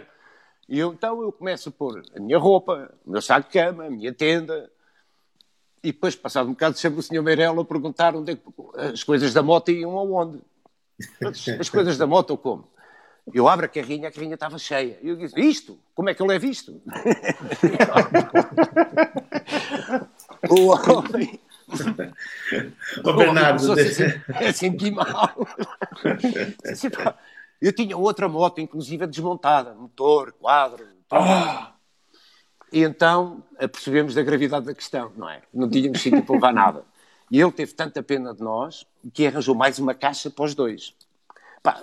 E eu, então eu começo a pôr a minha roupa, o meu saco de cama, a minha tenda. E depois, passado um bocado, chama o Sr. Meirelles a perguntar onde é que as coisas da moto iam aonde. As coisas da moto como? Eu abro a carrinha, a carrinha estava cheia. E eu disse, isto? Como é que eu levo isto? o homem Ô, Bernardo. Eu senti mal. Eu tinha outra moto, inclusive desmontada, motor, quadro. Ah! E então percebemos da gravidade da questão, não é? Não tínhamos sítio para levar nada. E ele teve tanta pena de nós que arranjou mais uma caixa para os dois. Pá,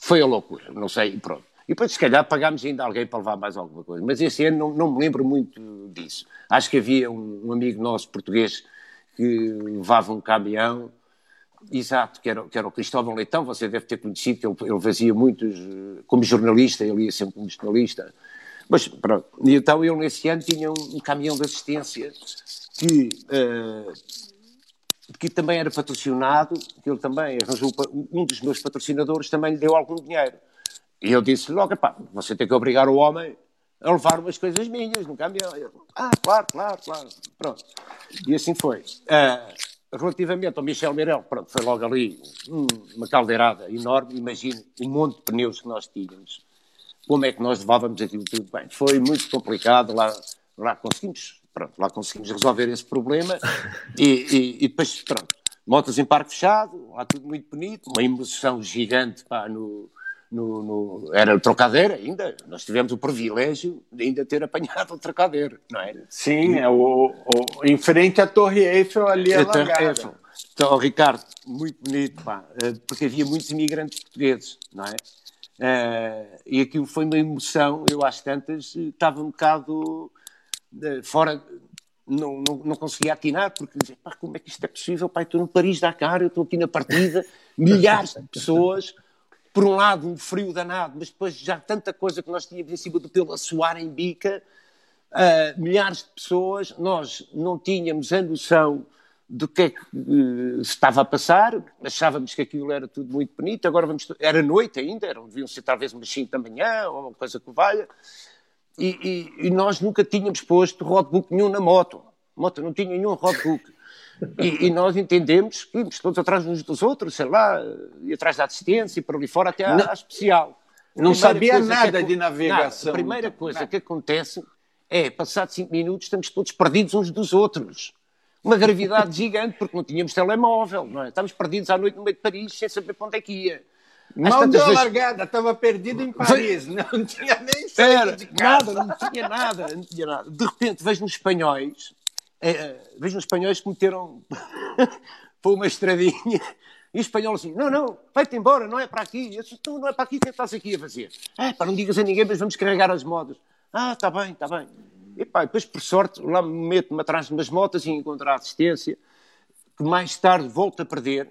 foi a loucura, não sei, pronto. E depois, se calhar, pagámos ainda alguém para levar mais alguma coisa. Mas esse ano não, não me lembro muito disso. Acho que havia um, um amigo nosso português que levava um caminhão, exato, que era, que era o Cristóvão Leitão, você deve ter conhecido, que ele, ele fazia muitos, como jornalista, ele ia sempre como jornalista, mas pronto, e então ele nesse ano tinha um, um caminhão de assistência que, uh, que também era patrocinado, que ele também arranjou, um dos meus patrocinadores também lhe deu algum dinheiro. E eu disse logo, pá, você tem que obrigar o homem a levar umas coisas minhas no caminhão. ah, claro, claro, claro. Pronto. E assim foi. Uh, relativamente ao Michel Mirel, pronto, foi logo ali uma caldeirada enorme. Imagine um monte de pneus que nós tínhamos. Como é que nós levávamos aquilo tudo bem? Foi muito complicado. Lá, lá conseguimos, pronto, lá conseguimos resolver esse problema. E, e, e depois, pronto, motas em parque fechado, lá tudo muito bonito, uma emoção gigante pá, no, no, no, era o trocadeiro ainda. Nós tivemos o privilégio de ainda ter apanhado o trocadeiro, não é? Sim, é o, o, em frente à Torre Eiffel ali a Eiffel. Então, Ricardo, muito bonito, pá, eh, porque havia muitos imigrantes portugueses, não é? Uh, e aquilo foi uma emoção, eu às tantas estava um bocado uh, fora, não, não, não conseguia atinar, porque dizia, pá, como é que isto é possível? Pá, estou no Paris-Dakar, eu estou aqui na partida, milhares de pessoas, por um lado, um frio danado, mas depois já tanta coisa que nós tínhamos em cima do pelo a suar em bica, uh, milhares de pessoas, nós não tínhamos a noção do que é que uh, estava a passar, achávamos que aquilo era tudo muito bonito, agora vamos. Era noite ainda, eram, deviam ser talvez umas 5 da manhã ou uma coisa que valha, e, e, e nós nunca tínhamos posto roadbook nenhum na moto. Moto não tinha nenhum roadbook. E, e, nós entendemos que íamos todos atrás uns dos outros, sei lá, e atrás da assistência e por ali fora até à, à especial. Não sabia nada de navegação. Nada. A primeira coisa nada. que acontece é, passados cinco minutos, estamos todos perdidos uns dos outros. Uma gravidade gigante, porque não tínhamos telemóvel, não é? Estávamos perdidos à noite no meio de Paris, sem saber para onde é que ia. Não deu vezes... largada, estava perdido em Paris, não tinha nem saído de casa. Nada, não tinha nada, não tinha nada. De repente vejo nos espanhóis é, é, vejo os espanhóis que meteram para uma estradinha e o espanhol assim, não, não, vai-te embora, não é para aqui. Eu disse, então, não é para aqui, o que é estás aqui a fazer? É, para não digas a ninguém, mas vamos carregar as modas. Ah, está bem, está bem. E pá, depois, por sorte, lá me meto-me atrás de umas motas e encontro a assistência, que mais tarde volto a perder.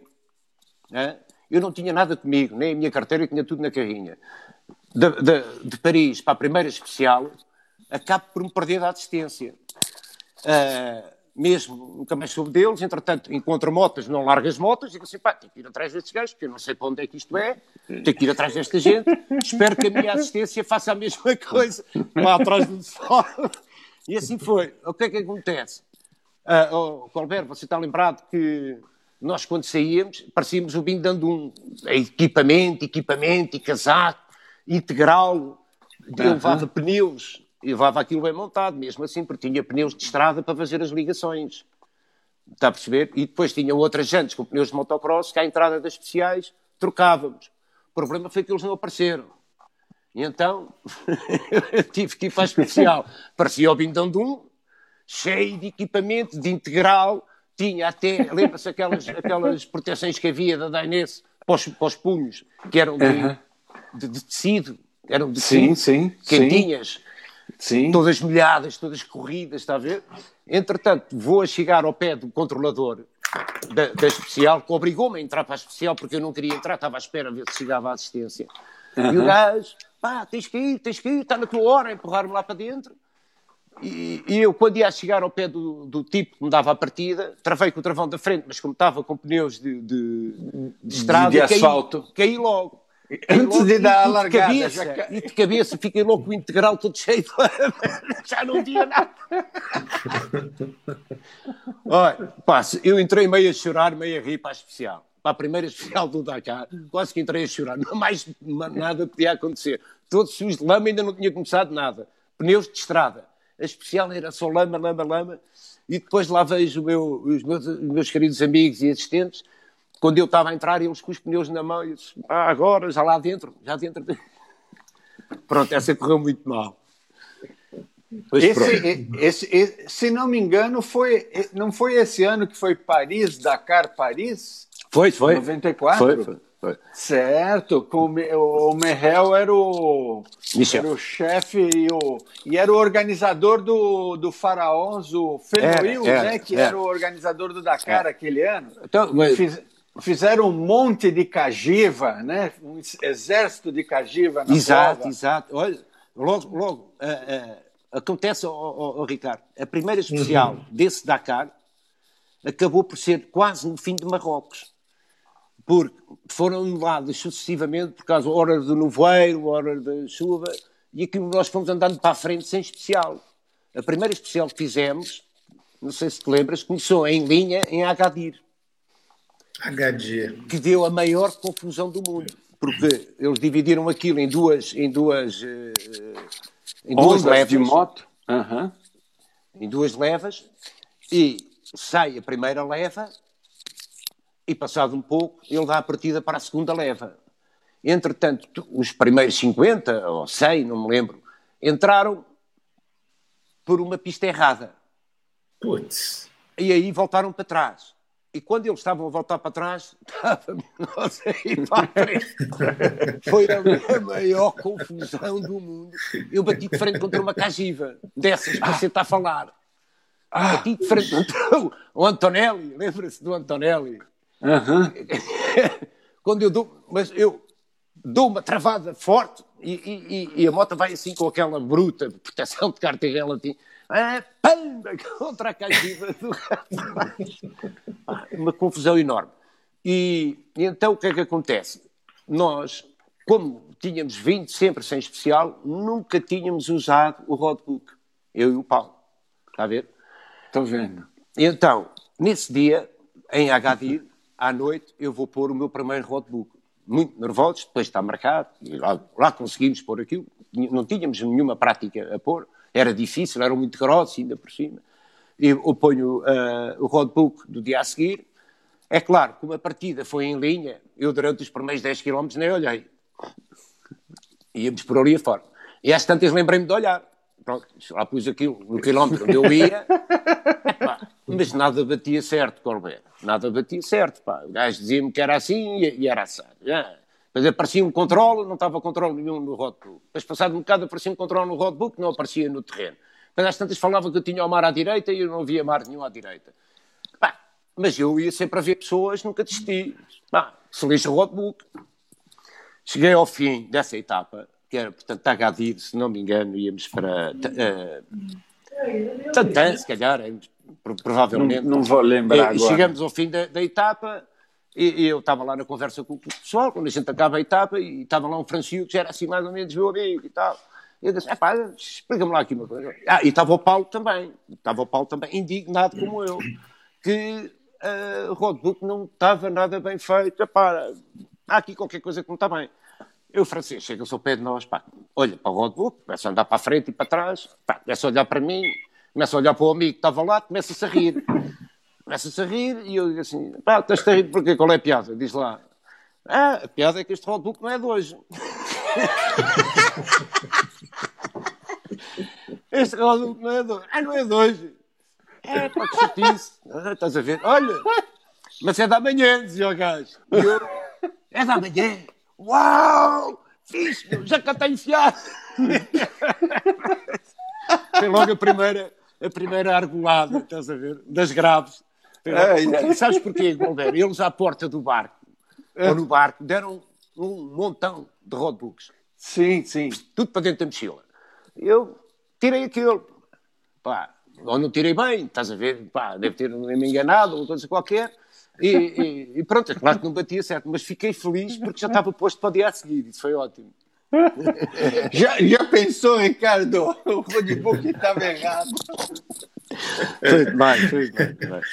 É? Eu não tinha nada comigo, nem a minha carteira, eu tinha tudo na carrinha. De, de, de Paris para a primeira especial, acabo por me perder da assistência. Uh, mesmo, nunca mais soube deles, entretanto, encontro motas, não largo as motas, digo assim, pá, tenho que ir atrás destes gajos, porque eu não sei para onde é que isto é, tenho que ir atrás desta gente, espero que a minha assistência faça a mesma coisa, lá atrás do sofá. E assim foi. O que é que acontece? Uh, oh, Colbert, você está lembrado que nós, quando saíamos, parecíamos o Binho dando um equipamento, equipamento e casaco integral, eu levava pneus, levava aquilo bem montado, mesmo assim, porque tinha pneus de estrada para fazer as ligações. Está a perceber? E depois tinha outras jantes com pneus de motocross que à entrada das especiais trocávamos. O problema foi que eles não apareceram. E então tive que ir para a especial. Parecia o Bindão de um, cheio de equipamento, de integral, tinha até, lembra-se aquelas, aquelas proteções que havia da Dainese para, para os, punhos, que eram de, uh -huh. de, de tecido, eram de sim, sim, quentinhas. Sim. Sim. todas molhadas, todas corridas, está a ver? Entretanto, vou a chegar ao pé do controlador da, da especial, que obrigou-me a entrar para a especial porque eu não queria entrar, estava à espera ver se chegava a assistência. Uhum. E o gajo, pá, tens que ir, tens que ir, está na tua hora, empurrar-me lá para dentro. E, e, eu, quando ia chegar ao pé do, do, tipo que me dava a partida, travei com o travão da frente, mas como estava com pneus de, de, de estrada, de, de asfalto. Caí, caí logo. Antes de dar a largada. De cabeça, já... E de cabeça, fiquei louco, o integral todo cheio. De... já não tinha nada. Olha, pá, eu entrei meio a chorar, meio a rir para a especial. Para a primeira especial do Dakar, quase que entrei a chorar. Não mais nada podia acontecer. Todos sujos de lama, ainda não tinha começado nada. Pneus de estrada. A especial era só lama, lama, lama. E depois lá vejo meu, os, meus, os meus queridos amigos e assistentes quando eu estava a entrar, eles com os pneus na mão, e disse, ah, agora, já lá dentro, já dentro. Pronto, essa correu muito mal. Esse, esse, esse, se não me engano, foi, não foi esse ano que foi Paris, Dakar, Paris? Foi, foi. 94? Foi, foi. foi. Certo, com o Merrell era o, era o chefe e, o, e era o organizador do, do Faraós, o Fenoil, né? Que era, era o organizador do Dakar aquele ano. Então, mas... Fiz, fizeram um monte de cagiva, né? um exército de cagiva na Exato, prova. exato. Olha, logo, logo uh, uh, acontece, oh, oh, oh, Ricardo, a primeira especial uhum. desse Dakar acabou por ser quase no fim de Marrocos. Porque foram anuladas sucessivamente por causa da hora do nevoeiro, hora da chuva, e aquilo nós fomos andando para a frente sem especial. A primeira especial que fizemos, não sei se te lembras, começou em linha em Agadir. Agadir. Que deu a maior confusão do mundo. Porque eles dividiram aquilo em duas, em duas, eh, em duas levas. de moto. Uhum. Em duas levas. E sai a primeira leva e, passado um pouco, ele dá a partida para a segunda leva. Entretanto, os primeiros 50 ou 100, não me lembro, entraram por uma pista errada. Putz. E aí voltaram para trás. E quando eles estavam a voltar para trás, estávamos nós a ir para a frente. Foi a, maior confusão do mundo. Eu bati de frente contra uma cagiva, dessas que você está a falar. Ah, bati de frente contra o Antonelli, lembra-se do Antonelli? Uhum. Quando eu dou, mas eu dou uma travada forte e, e, e, a moto vai assim com aquela bruta de proteção de carteira assim, é, pamba, contra a caixinha do Uma confusão enorme. E, e, então o que é que acontece? Nós, como tínhamos vindo sempre sem especial, nunca tínhamos usado o roadbook. Eu e o Paulo. Está a ver? Estou vendo. Então, nesse dia, em Agadir, à noite, eu vou pôr o meu primeiro roadbook muito nervosos, depois está marcado, e lá, lá, conseguimos pôr aquilo, não tínhamos nenhuma prática a pôr, era difícil, eram muito grossos ainda por cima. E eu ponho uh, o roadbook do dia a seguir. É claro, como a partida foi em linha, eu durante os primeiros 10 km nem olhei. Íamos por ali afora. E às tantas lembrei-me de olhar. Pronto, lá pus aquilo no quilómetro onde eu ia, mas nada batia certo, Corbett nada batia certo. Pá. O gajo dizia-me que era assim e, era assim. Ah. Depois aparecia um controle, não estava controle nenhum no roadbook. Depois, passado um bocado, aparecia um controle no roadbook, não aparecia no terreno. Depois, às tantas, falava que eu tinha o mar à direita e eu não via mar nenhum à direita. Pá, mas eu ia sempre a ver pessoas, nunca desisti. Pá, se lixa o roadbook. Cheguei ao fim dessa etapa, que era, portanto, Agadir, se não me engano, íamos para... Uh, Tantan, se calhar, provavelmente. Não, não vou lembrar e, agora. Chegamos ao fim da, da etapa e, e, eu estava lá na conversa com o pessoal, quando a gente acaba a etapa, e estava lá um Francisco que já era assim mais ou menos meu amigo e tal. E eu disse, é pá, explica-me lá aqui uma coisa. Ah, e estava o Paulo também, estava o Paulo também, indignado como eu, que uh, o roadbook não estava nada bem feito. Epá, há aqui qualquer coisa que não está bem. Eu, francês, chega-se ao pé de nós, pá, olha para o roadbook, começa a andar para a frente e para trás, pá, começa a olhar para mim, começa a olhar para o amigo que estava lá, começa-se a rir. Começa-se a rir e eu digo assim: pá, estás a rir porquê? Qual é a piada? Diz lá: ah, a piada é que este roadbook não é de hoje. este roadbook não é de hoje. Ah, não é de hoje. É, pá, que chatice. Ah, estás a ver? Olha, mas é da manhã, dizia o gajo. É da manhã. Uau! Fixe, já cá está enfiado. Tem logo a primeira a primeira argolada, estás a ver? Das graves. É, é. Sabes porquê, Golder? Eles à porta do barco, é. ou no barco, deram um montão de roadbooks. Sim, sim. Tudo para dentro da mochila. Eu tirei aquilo. Pá, ou não tirei bem, estás a ver? Pá, deve ter me enganado, ou coisa qualquer. E, e, e, pronto, é claro que não batia certo, mas fiquei feliz porque já estava posto para o dia a seguir. Isso foi ótimo. já, já pensou, Ricardo? O roadbook estava errado. Foi demais, foi demais.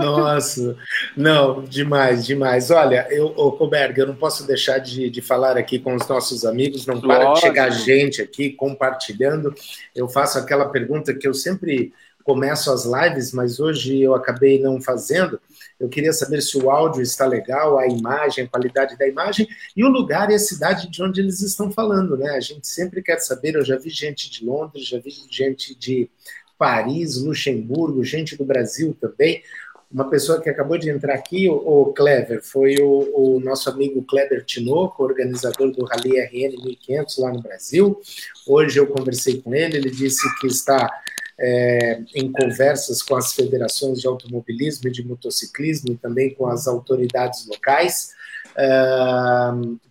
Nossa, não, demais, demais. Olha, eu, ô Coberg, eu não posso deixar de, de falar aqui com os nossos amigos, não para Lógico. de chegar gente aqui compartilhando. Eu faço aquela pergunta que eu sempre começo as lives, mas hoje eu acabei não fazendo eu queria saber se o áudio está legal, a imagem, a qualidade da imagem e o lugar e a cidade de onde eles estão falando, né? A gente sempre quer saber. Eu já vi gente de Londres, já vi gente de Paris, Luxemburgo, gente do Brasil também. Uma pessoa que acabou de entrar aqui, o, Clever, foi o, o nosso amigo Kleber Tinoco, organizador do Rally RN 1500 lá no Brasil. Hoje eu conversei com ele, ele disse que está é, em conversas com as federações de automobilismo e de motociclismo e também com as autoridades locais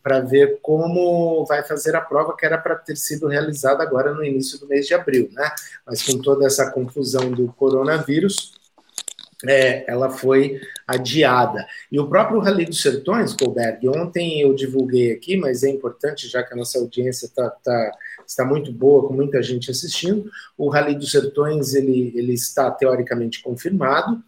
para ver como vai fazer a prova que era para ter sido realizada agora no início do mês de abril, né? Mas com toda essa confusão do coronavírus, é, ela foi adiada. E o próprio Rally dos Sertões, Colberg, ontem eu divulguei aqui, mas é importante, já que a nossa audiência tá, tá, está muito boa, com muita gente assistindo, o Rally dos Sertões ele, ele está teoricamente confirmado,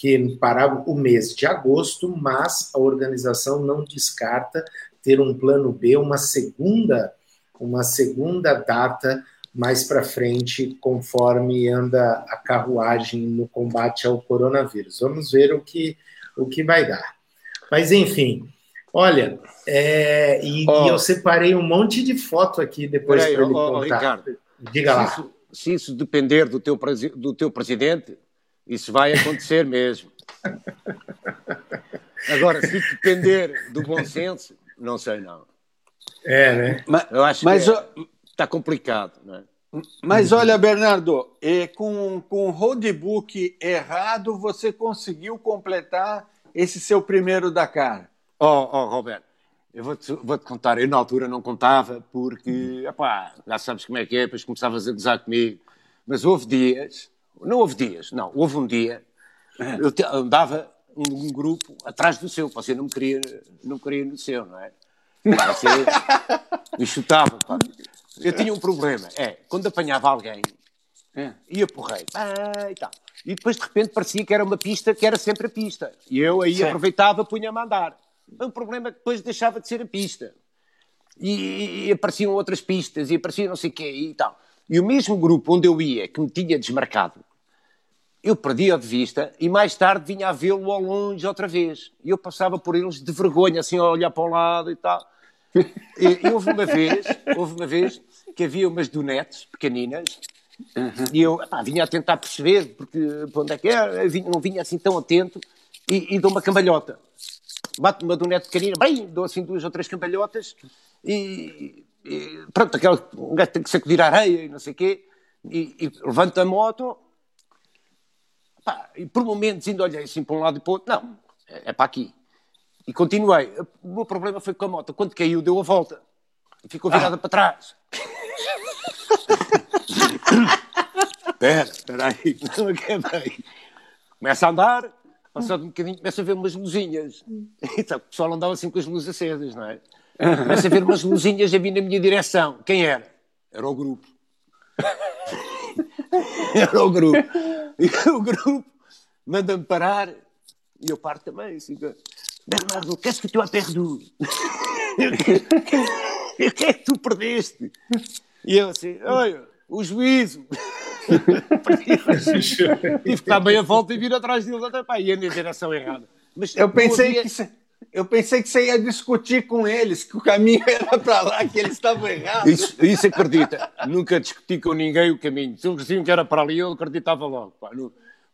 que para o mês de agosto, mas a organização não descarta ter um plano B, uma segunda, uma segunda data mais para frente, conforme anda a carruagem no combate ao coronavírus. Vamos ver o que, o que vai dar. Mas, enfim, olha, é, e, oh, e, eu separei um monte de foto aqui depois para ele oh, contar. Ricardo, Diga lá. Se isso, se isso depender do teu, do teu presidente, isso vai acontecer mesmo. Agora, se depender do bom senso, não sei não. É, né? Mas, eu acho mas, que é, está complicado, não é? Mas olha, Bernardo, com, com o roadbook errado, você conseguiu completar esse seu primeiro Dakar. Oh, oh Roberto, eu vou-te vou -te contar. Eu na altura não contava porque, epá, já sabes como é que é, depois começavas a gozar comigo. Mas houve dias, não houve dias, não, houve um dia, eu andava um, um grupo atrás do seu, você não me queria, não queria no seu, não é? Você me chutava, pá. Eu tinha um problema, é, quando apanhava alguém, é, ia porreiro, ah, e tal. E depois de repente parecia que era uma pista que era sempre a pista. E eu aí Sim. aproveitava, punha-me a andar. O problema é que depois deixava de ser a pista. E, e apareciam outras pistas, e aparecia não sei o quê e tal. E o mesmo grupo onde eu ia, que me tinha desmarcado, eu perdia de vista e mais tarde vinha a vê-lo ao longe outra vez. E eu passava por eles de vergonha, assim, a olhar para o lado e tal. E, e houve uma vez, houve uma vez que havia umas donetes pequeninas uhum. e eu pá, vinha a tentar perceber porque para onde é que era, não vinha assim tão atento e, e dou uma cambalhota. Bato uma donete pequenina, bem, dou assim duas ou três cambalhotas e, e pronto, aquela, um gajo tem que sacudir a areia e não sei o quê e, e levanto a moto pá, e por momentos ainda olhei assim para um lado e para o outro, não, é, é para aqui. E continuei. O meu problema foi com a moto. Quando caiu, deu a volta. E ficou virada ah. para trás. Espera, espera aí, não acabei. Começa a andar, passado um bocadinho, começa a ver umas luzinhas. Então, o pessoal andava assim com as luzes acesas, não é? Começa a ver umas luzinhas a vir na minha direção. Quem era? Era o grupo. Era o grupo. E o grupo manda-me parar e eu paro também. Assim, Bernardo, qu'est-ce que tu as perdu? o que é que tu perdeste? E eu assim, olha, o juízo. Tive que dar meia volta e vir atrás dele até pá, ia na direção errada. Mas eu pensei havia... que eu pensei que você ia discutir com eles, que o caminho era para lá, que eles estavam errados. Isso, isso acredita. Nunca discuti com ninguém o caminho. Se eles diziam que era para ali, eu acreditava logo. Pá.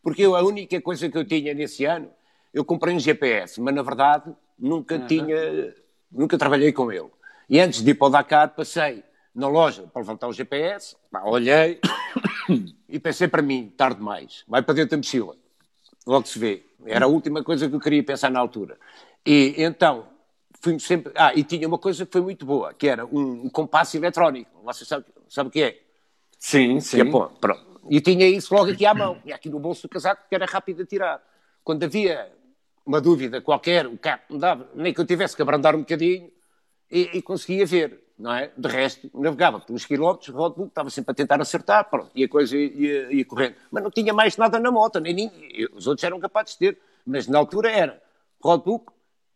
Porque eu, a única coisa que eu tinha nesse ano, eu comprei um GPS, mas na verdade nunca uhum. tinha, nunca trabalhei com ele. E antes de ir para o Dakar, passei na loja para levantar o GPS, pá, olhei e pensei para mim, tarde demais, vai para dentro da mochila. Logo se vê. Era a última coisa que eu queria pensar na altura. E então, fui sempre. Ah, e tinha uma coisa que foi muito boa, que era um, um compasso eletrónico. Você sabe, sabe o que é? Sim, sim. E, pô, e tinha isso logo aqui à mão, e aqui no bolso do casaco, que era rápido de tirar. Quando havia uma dúvida qualquer, o carro não dava, nem que eu tivesse que abrandar um bocadinho, e, e, conseguia ver, não é? De resto, navegava pelos quilómetros, o roadbook estava sempre a tentar acertar, pronto, e a coisa ia, ia correndo. Mas não tinha mais nada na moto, nem, nem os outros eram capazes de ter, mas na altura era roadbook,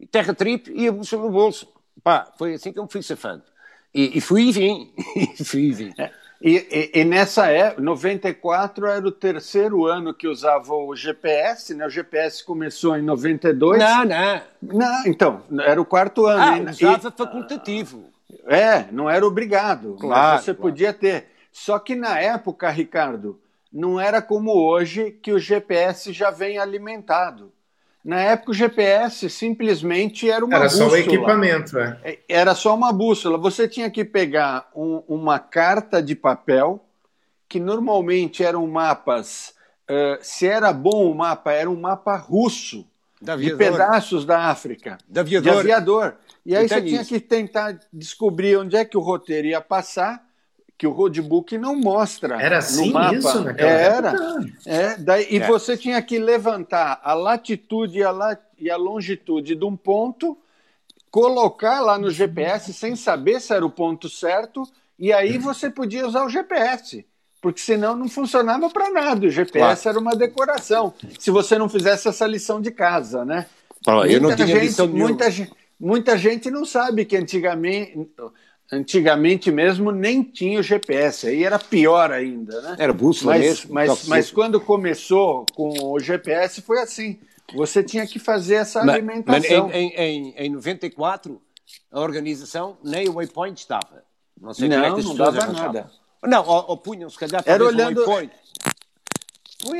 terra trip e a bolsa no bolso. Pá, foi assim que eu me fui safando. E, e fui e vim, e fui e vim. É. E, e, e, nessa época, 94 era o terceiro ano que usava o GPS, né? O GPS começou em 92. Não, não. Não, então, era o quarto ano. Ah, usava facultativo. É, não era obrigado. Claro. você claro. podia ter. Só que na época, Ricardo, não era como hoje que o GPS já vem alimentado. Na época o GPS simplesmente era uma era bússola. Era só o equipamento, é. é. Era só uma bússola. Você tinha que pegar um, uma carta de papel, que normalmente eram mapas. Uh, se era bom o mapa, era um mapa russo. de pedaços da África. De aviador. De aviador. E aí você tinha que tentar descobrir onde é que o roteiro ia passar, que o roadbook não mostra Era assim no mapa. isso naquela Era. época? É, daí, e É. você tinha que levantar a latitude e a, la- e a longitude de um ponto, colocar lá no GPS sem saber se era o ponto certo, e aí você podia usar o GPS. Porque senão não funcionava para nada. O GPS era uma decoração. Se você não fizesse essa lição de casa, né? Pô, eu não Muita tinha gente- lição muita, muita gente não sabe que antigamente, antigamente mesmo nem tinha o GPS. Aí era pior ainda, né? Era bússola mas, mesmo. mas, mas quando começou com o GPS foi assim. Você tinha que fazer essa Mas- alimentação. Mas em, em, em, em 94, a organização nem o waypoint estava. Não sei Não, como é que as não dava nada. Não, ou, ou punham, se calhar, Era olhando- um waypoint.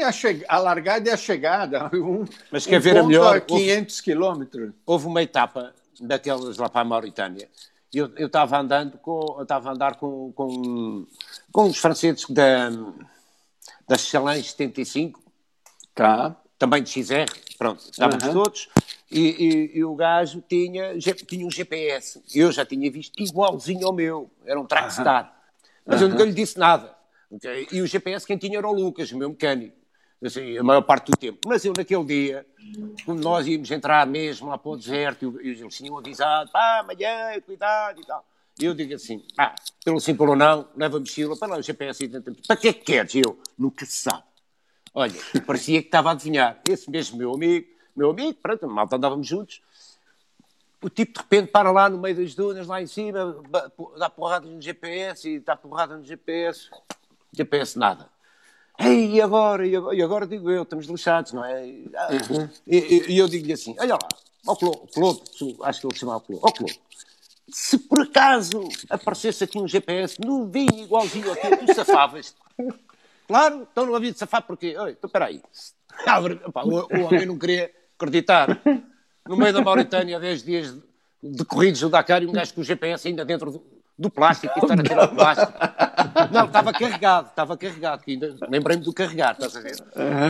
A, che- a largada e a chegada. Um, Mas quer um ver a melhor? A 500 quilômetros. Houve uma etapa daquelas lá para a Mauritânia. Eu estava andando com, estava a andar com, com, com os franceses da, da Challenge 75, Tá. também de XR, pronto, estávamos Aham. todos, e, e- e o gajo tinha, tinha um GPS. Eu já tinha visto igualzinho ao meu, era um Trackstar. Mas eu nunca lhe disse nada. E o GPS quem tinha era o Lucas, o meu mecânico, assim, a maior parte do tempo. Mas eu naquele dia, quando nós íamos entrar mesmo lá para o deserto, e eles tinham avisado, pá, amanhã, cuidado e tal. E eu digo assim, ah, pelo sim, pelo não, leva a mochila, para lá o GPS. e- Para que é que queres? Eu, nunca se sabe. Olha, parecia que estava a adivinhar. Esse mesmo meu amigo, meu amigo, pronto, malta andávamos juntos. O tipo de repente para lá no meio das dunas, lá em cima, dá porrada no GPS e dá porrada no GPS. GPS nada. Ei, e agora? E agora, e agora digo eu, estamos lixados, não é? E, ah, e- e- e eu digo-lhe assim: olha lá, ó Clo- Clodo, acho que ele chamava Clodo, ó Clodo, se por acaso aparecesse aqui um GPS novinho, igualzinho ao teu, tu safavas Claro, então não havia de safar porque. Oi, então peraí. Abre- pá, o, o homem não queria acreditar. No meio da Mauritânia, 10 dias de- decorridos do Dakar e um gajo com o GPS ainda dentro do, do plástico estar a tirar o plástico. Não, estava carregado, estava carregado, lembrei-me do carregar, estás a ver?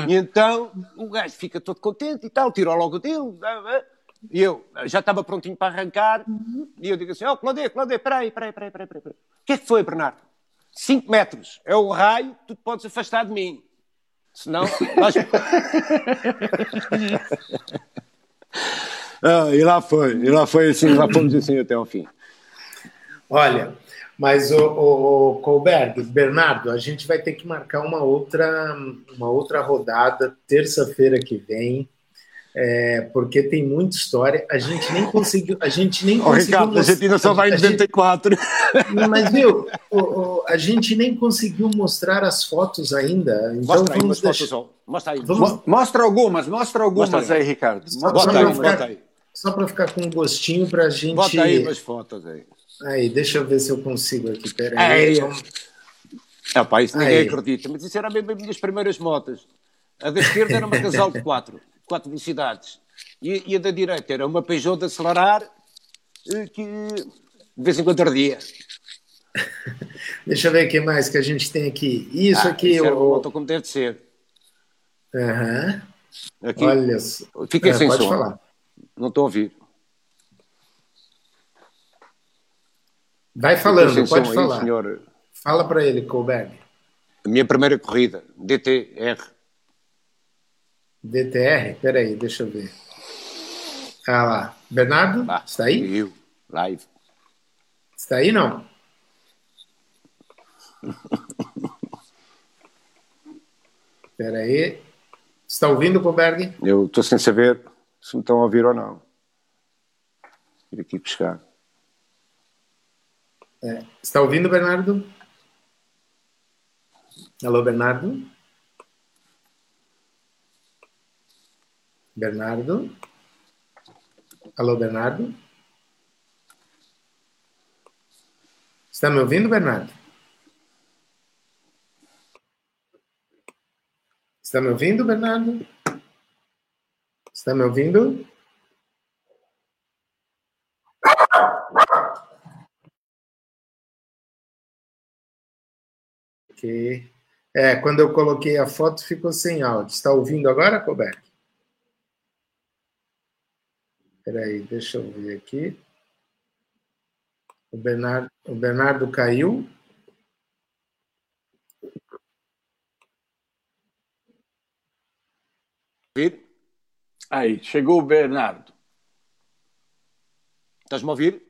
E então o gajo fica todo contente e tal, tirou logo dele. ah. E eu já estava prontinho para arrancar e eu digo assim: Ó, oh, Claudio, Claudio, peraí, peraí, peraí, peraí, peraí. O que é que foi, Bernardo? 5 metros. É o raio, tu te podes afastar de mim. Senão, nós... ah, e lá foi, e lá foi assim, lá fomos assim até ao fim. Olha, mas o, o, o Colberg, Bernardo, a gente vai ter que marcar uma outra, uma outra rodada terça-feira que vem, é, porque tem muita história. A gente nem conseguiu, a gente nem Ô, conseguiu. Ricardo, a gente ainda só vai em a gente- 94. Mas viu, o- o- a gente nem conseguiu mostrar as fotos ainda. Então Mostra aí vamos umas deixar. fotos. Mostra aí. Vamos- Mo- Mostra algumas, mostra algumas Mostra aí. aí, Ricardo. Só aí, ficar- aí. Só para ficar com um gostinho para a gente. Bota aí umas fotos aí. Aí, deixa eu ver se eu consigo aqui. Peraí. Aí. É pá, isso ninguém Aí. acredita, mas isso era mesmo as minhas primeiras motas. A da esquerda era uma casal de quatro, quatro velocidades. E, e a da direita era uma Peugeot de acelerar eh, que de vez em quando ardia. Deixa eu ver o que mais que a gente tem aqui. Isso Ah, aqui. isso era o- como deve de ser. Aham. Aqui, Olha só. Fiquei É, sem pode som. falar. Não estou a ouvir. Vai falando, pode som aí, falar. senhor. Fala para ele, Colberg. A minha primeira corrida, DTR. DTR? Peraí, deixa eu ver. Ah lá. Bernardo, está aí? Eu, live. Está aí, não? Peraí. Está ouvindo, Colberg? Eu estou sem saber se me estão a ouvir ou não. Ir aqui buscar. É. Está ouvindo, Bernardo? Alô, Bernardo? Bernardo? Alô, Bernardo? Está me ouvindo, Bernardo? Está me ouvindo, Bernardo? Está me ouvindo? Ok. É, quando eu coloquei a foto ficou sem áudio. Está ouvindo agora, Colberg? Espera aí, deixa eu ver aqui. O Bernardo, o Bernardo caiu. Aí, chegou o Bernardo. Estás-me a ouvir?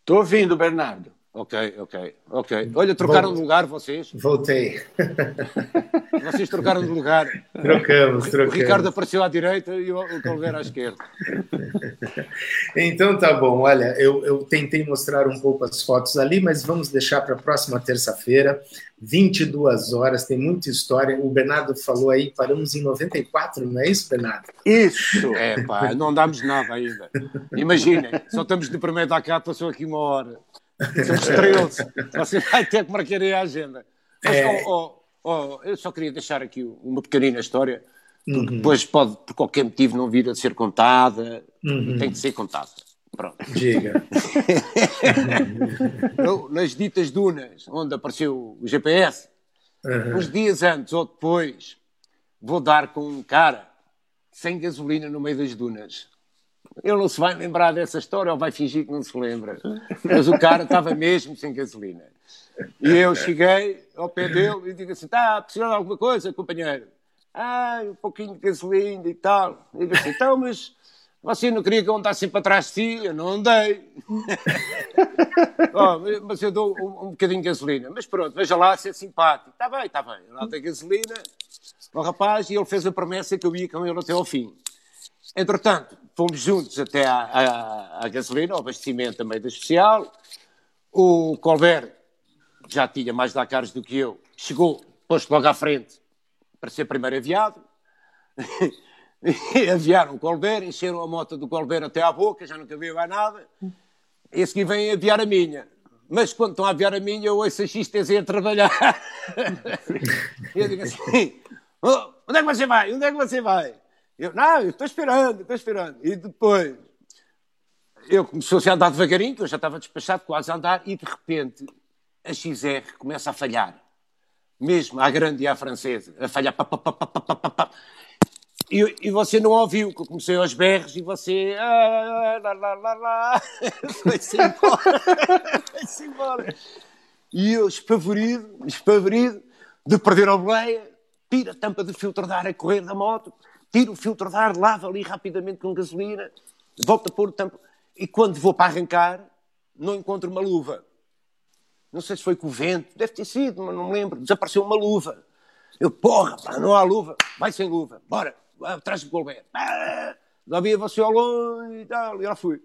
Estou ouvindo, Bernardo. Ok, ok, ok. Olha, trocaram de lugar vocês. Voltei. Vocês trocaram de lugar. Trocamos, trocamos. O Ricardo apareceu à direita e o Calveira à esquerda. Então tá bom, olha, eu, eu tentei mostrar um pouco as fotos ali, mas vamos deixar para a próxima terça-feira, 22 horas, tem muita história. O Bernardo falou aí, paramos em 94, não é isso, Bernardo? Isso! É pá, não damos nada ainda. Imaginem, só estamos de primeiro da cá, passou aqui uma hora. Somos 13. Você vai ter que marcar aí a agenda. Mas, É. oh, oh, oh, eu só queria deixar aqui uma pequenina história, porque Uhum. depois pode, por qualquer motivo, não vir a ser contada. Uhum. Tem que ser contada. Pronto. Diga. Eu, nas ditas dunas, onde apareceu o GPS, Uhum. uns dias antes ou depois, vou dar com um cara sem gasolina no meio das dunas. Ele não se vai lembrar dessa história ou vai fingir que não se lembra. Mas o cara estava mesmo sem gasolina. E eu cheguei ao pé dele e digo assim: está a precisar de alguma coisa, companheiro? Ah, um pouquinho de gasolina e tal. E digo assim: então, mas você não queria que eu andasse sempre atrás de si? Eu não andei. Oh, mas eu dou um, um bocadinho de gasolina. Mas pronto, veja lá se é simpático. Está bem, está bem. Lá tem gasolina. O rapaz, e ele fez a promessa que eu ia com ele até ao fim. Entretanto, fomos juntos até à, à, à gasolina, ao abastecimento também da especial. O Colbert já tinha mais Dakares do que eu. Chegou, posto logo à frente para ser primeiro aviado. Aviaram o Colbert, encheram a moto do Colbert até à boca, já não cabia mais nada. E a seguir vêm aviar a minha. Mas quando estão a aviar a minha, eu ouço a XTZ a trabalhar. eu digo assim: "Oh, onde é que você vai? Onde é que você vai? Eu, não, eu estou esperando, estou esperando. E depois, eu começou-se a andar devagarinho, que eu já estava despachado, quase a andar, e de repente a XR começa a falhar. Mesmo à grande e à francesa, a falhar. pá, pá, pá, pá, pá, pá, pá. E, e você não ouviu, que eu comecei aos berros e você. Ah, lá, lá, lá. Foi-se embora. Foi-se embora. E eu, espavorido, espavorido, de perder a boleia, tiro a tampa do filtro de ar a correr da moto, tiro o filtro de ar, lavo ali rapidamente com gasolina, volto a pôr o tampa. E quando vou para arrancar, não encontro uma luva. Não sei se foi com o vento, deve ter sido, mas não me lembro. Desapareceu uma luva. Eu, porra, pá, não há luva, vai sem luva, bora, atrás do Colbert. Ah, lá via você ao longe e tal, e lá fui.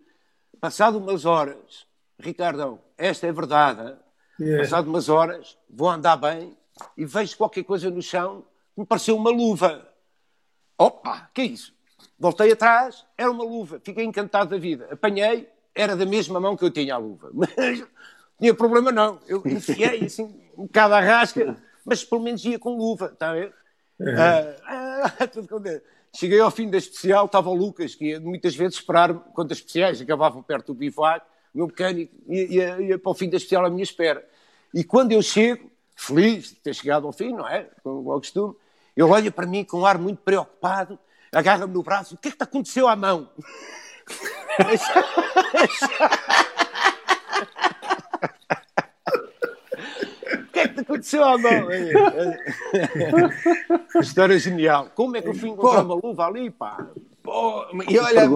Passado umas horas, Ricardão, esta é verdade? Yeah. passado umas horas, vou andar bem e vejo qualquer coisa no chão que me pareceu uma luva. Opa, que é isso? Voltei atrás, era uma luva, fiquei encantado da vida. Apanhei, era da mesma mão que eu tinha a luva. Mas tinha problema não, eu enfiei assim, um bocado à rasca, mas pelo menos ia com luva, está a ver? Ah, ah, contente. Cheguei ao fim da especial, estava o Lucas, que ia muitas vezes esperar quando as especiais acabavam perto do bivac, o meu mecânico ia, ia, ia para o fim da especial à minha espera. E quando eu chego, feliz de ter chegado ao fim, não é? Como ao costume, ele olha para mim com um ar muito preocupado, agarra-me no braço, o que é que te aconteceu à mão? O que é que te aconteceu à mão? História genial. Como é que eu fui encontrar uma luva ali, pá? Pô, e olha,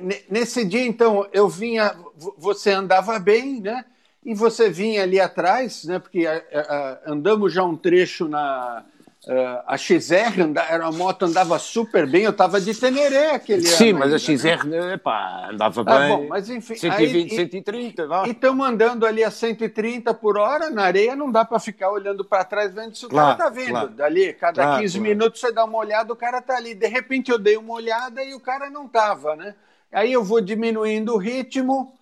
ne- nesse dia, então, eu vinha, vo- você andava bem, né? E você vinha ali atrás, né? Porque a- a- andamos já um trecho na. A- a XR, anda- era uma moto andava super bem, eu estava de Teneré aquele Sim, ano mas a ainda, né? XR, pá, andava Ah, bem. bom, mas enfim, 120, aí- 130, vá. E estamos andando ali a 130 por hora, na areia não dá para ficar olhando para trás vendo se o Claro, cara tá vindo. claro. Dali, cada Claro, 15 claro. minutos você dá uma olhada, o cara tá ali. De repente eu dei uma olhada e o cara não tava, né? Aí eu vou diminuindo o ritmo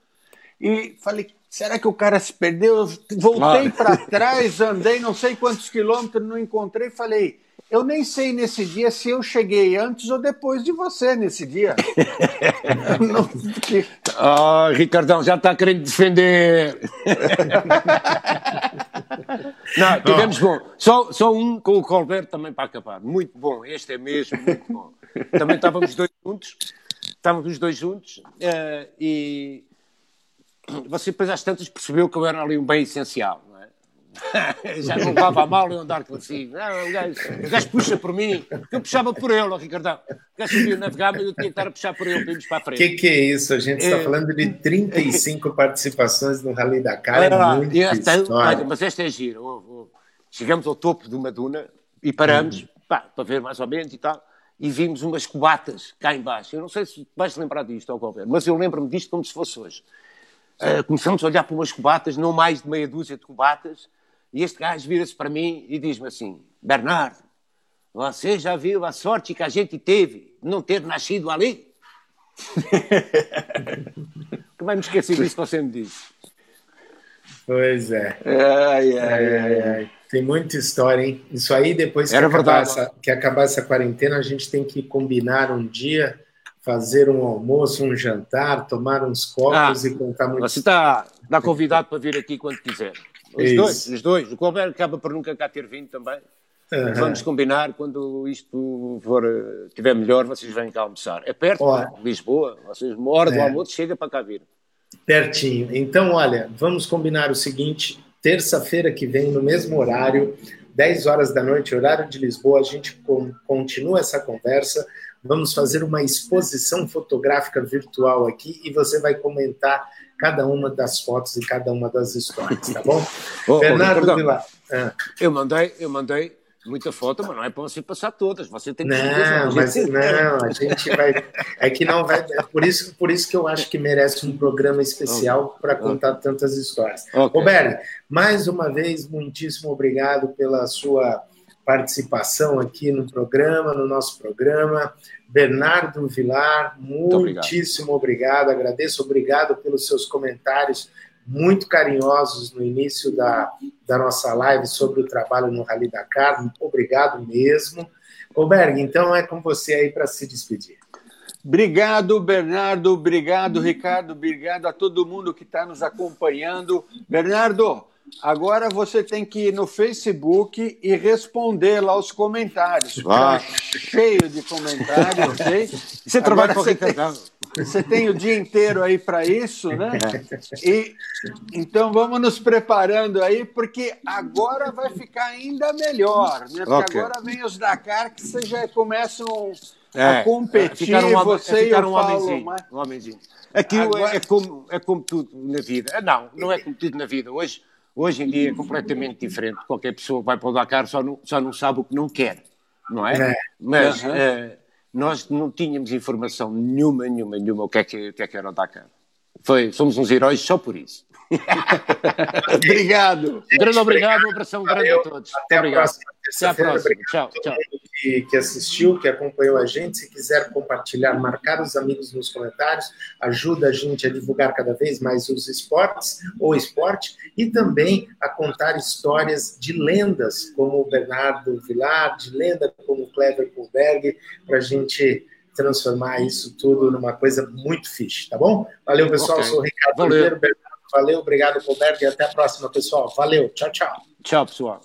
e falei, será que o cara se perdeu? Eu voltei Claro. para trás, andei não sei quantos quilômetros, não encontrei, falei, eu nem sei nesse dia se eu cheguei antes ou depois de você nesse dia. Não- Ah, Ricardão, já está querendo defender. Não, tivemos bom. Só, só um com o Colbert também para acabar. Muito bom. Este é mesmo muito bom. Também estávamos dois juntos. estávamos os dois juntos uh, e você depois às tantas percebeu que eu era ali um bem essencial. Não é? Já não levava a mal eu andar consigo. Não, o, gajo, o gajo puxa por mim, eu puxava por ele, Ricardão. O gajo sabia navegar, mas eu tinha que estar a puxar por ele para irmos para a frente. O que, que, é isso? A gente está é... falando de 35 participações no Rally da Cara. É, esta, mas esta é giro. Chegamos ao topo de uma duna e paramos hum. pá, para ver mais ou menos e tal e vimos umas cubatas cá embaixo. Eu não sei se vais lembrar disto, ao qualquer, mas eu lembro-me disto como se fosse hoje. Uh, começamos a olhar para umas cubatas, não mais de meia dúzia de cubatas, e este gajo vira-se para mim e diz-me assim: Bernardo, você já viu a sorte que a gente teve de não ter nascido ali? Como é me esquecer disso que você me disse? Pois é. Ai, ai, ai, ai. Tem muita história, hein? Isso aí, depois que acabar, essa, que acabar essa quarentena, a gente tem que combinar um dia, fazer um almoço, um jantar, tomar uns copos ah, e contar muito. Você está tá convidado para vir aqui quando quiser. Os Isso. dois, os dois. O Colbert acaba por nunca cá ter vindo também. Uhum. Vamos combinar quando isto for, estiver melhor, vocês vêm cá almoçar. É perto, de Lisboa. Vocês, uma hora do é. almoço, chega para cá vir. Pertinho. Então, olha, vamos combinar o seguinte: terça-feira que vem, no mesmo horário, 10 horas da noite, horário de Lisboa, a gente continua essa conversa. Vamos fazer uma exposição fotográfica virtual aqui e você vai comentar cada uma das fotos e cada uma das histórias, tá bom? oh, Bernardo oh, Vilar. Ah. Eu mandei, eu mandei muita foto, mas não é para você passar todas. Você tem que Não, mas não, a gente vai. É que não vai. É por isso, por isso que eu acho que merece um programa especial okay. para contar okay. tantas histórias. Okay. Roberto, mais uma vez, muitíssimo obrigado pela sua participação aqui no programa, no nosso programa. Bernardo Vilar, muitíssimo obrigado. obrigado. Agradeço, obrigado pelos seus comentários muito carinhosos no início da, da nossa live sobre o trabalho no Rally Dakar. Obrigado mesmo. Ô, Berg, então é com você aí para se despedir. Obrigado, Bernardo. Obrigado, Ricardo. Obrigado a todo mundo que está nos acompanhando. Bernardo, agora você tem que ir no Facebook e responder lá os comentários. Ah. cheio de comentários, ok? Você trabalha com o Ricardo. Você tem o dia inteiro aí para isso, né? E então vamos nos preparando aí, porque agora vai ficar ainda melhor, né? Porque okay. agora vem os Dakar que vocês já começam é, a competir, é, um, você é e o um mas... um homenzinho. Aquilo agora... é, como, é como tudo na vida. Não, não é como tudo na vida. Hoje, hoje em dia é completamente diferente. Qualquer pessoa vai para o Dakar só não, só não sabe o que não quer, não é? é. Mas... Uhum nós não tínhamos informação nenhuma, nenhuma, nenhuma o que é que, o que, é que era o Dakar. Foi, somos uns heróis só por isso. obrigado. Um grande obrigado, um abração grande a todos. Até Muito a próxima. Até a próxima. Tchau, tchau. Que, que assistiu, que acompanhou a gente, se quiser compartilhar, marcar os amigos nos comentários, ajuda a gente a divulgar cada vez mais os esportes ou esporte e também a contar histórias de lendas como o Bernardo Vilar, de lenda como o Clever Kohlberg, para a gente transformar isso tudo numa coisa muito fixe, tá bom? Valeu, pessoal. Okay. Sou o Ricardo Valeu. Valeu, obrigado, Roberto, e até a próxima, pessoal. Valeu, tchau, tchau. Tchau, pessoal.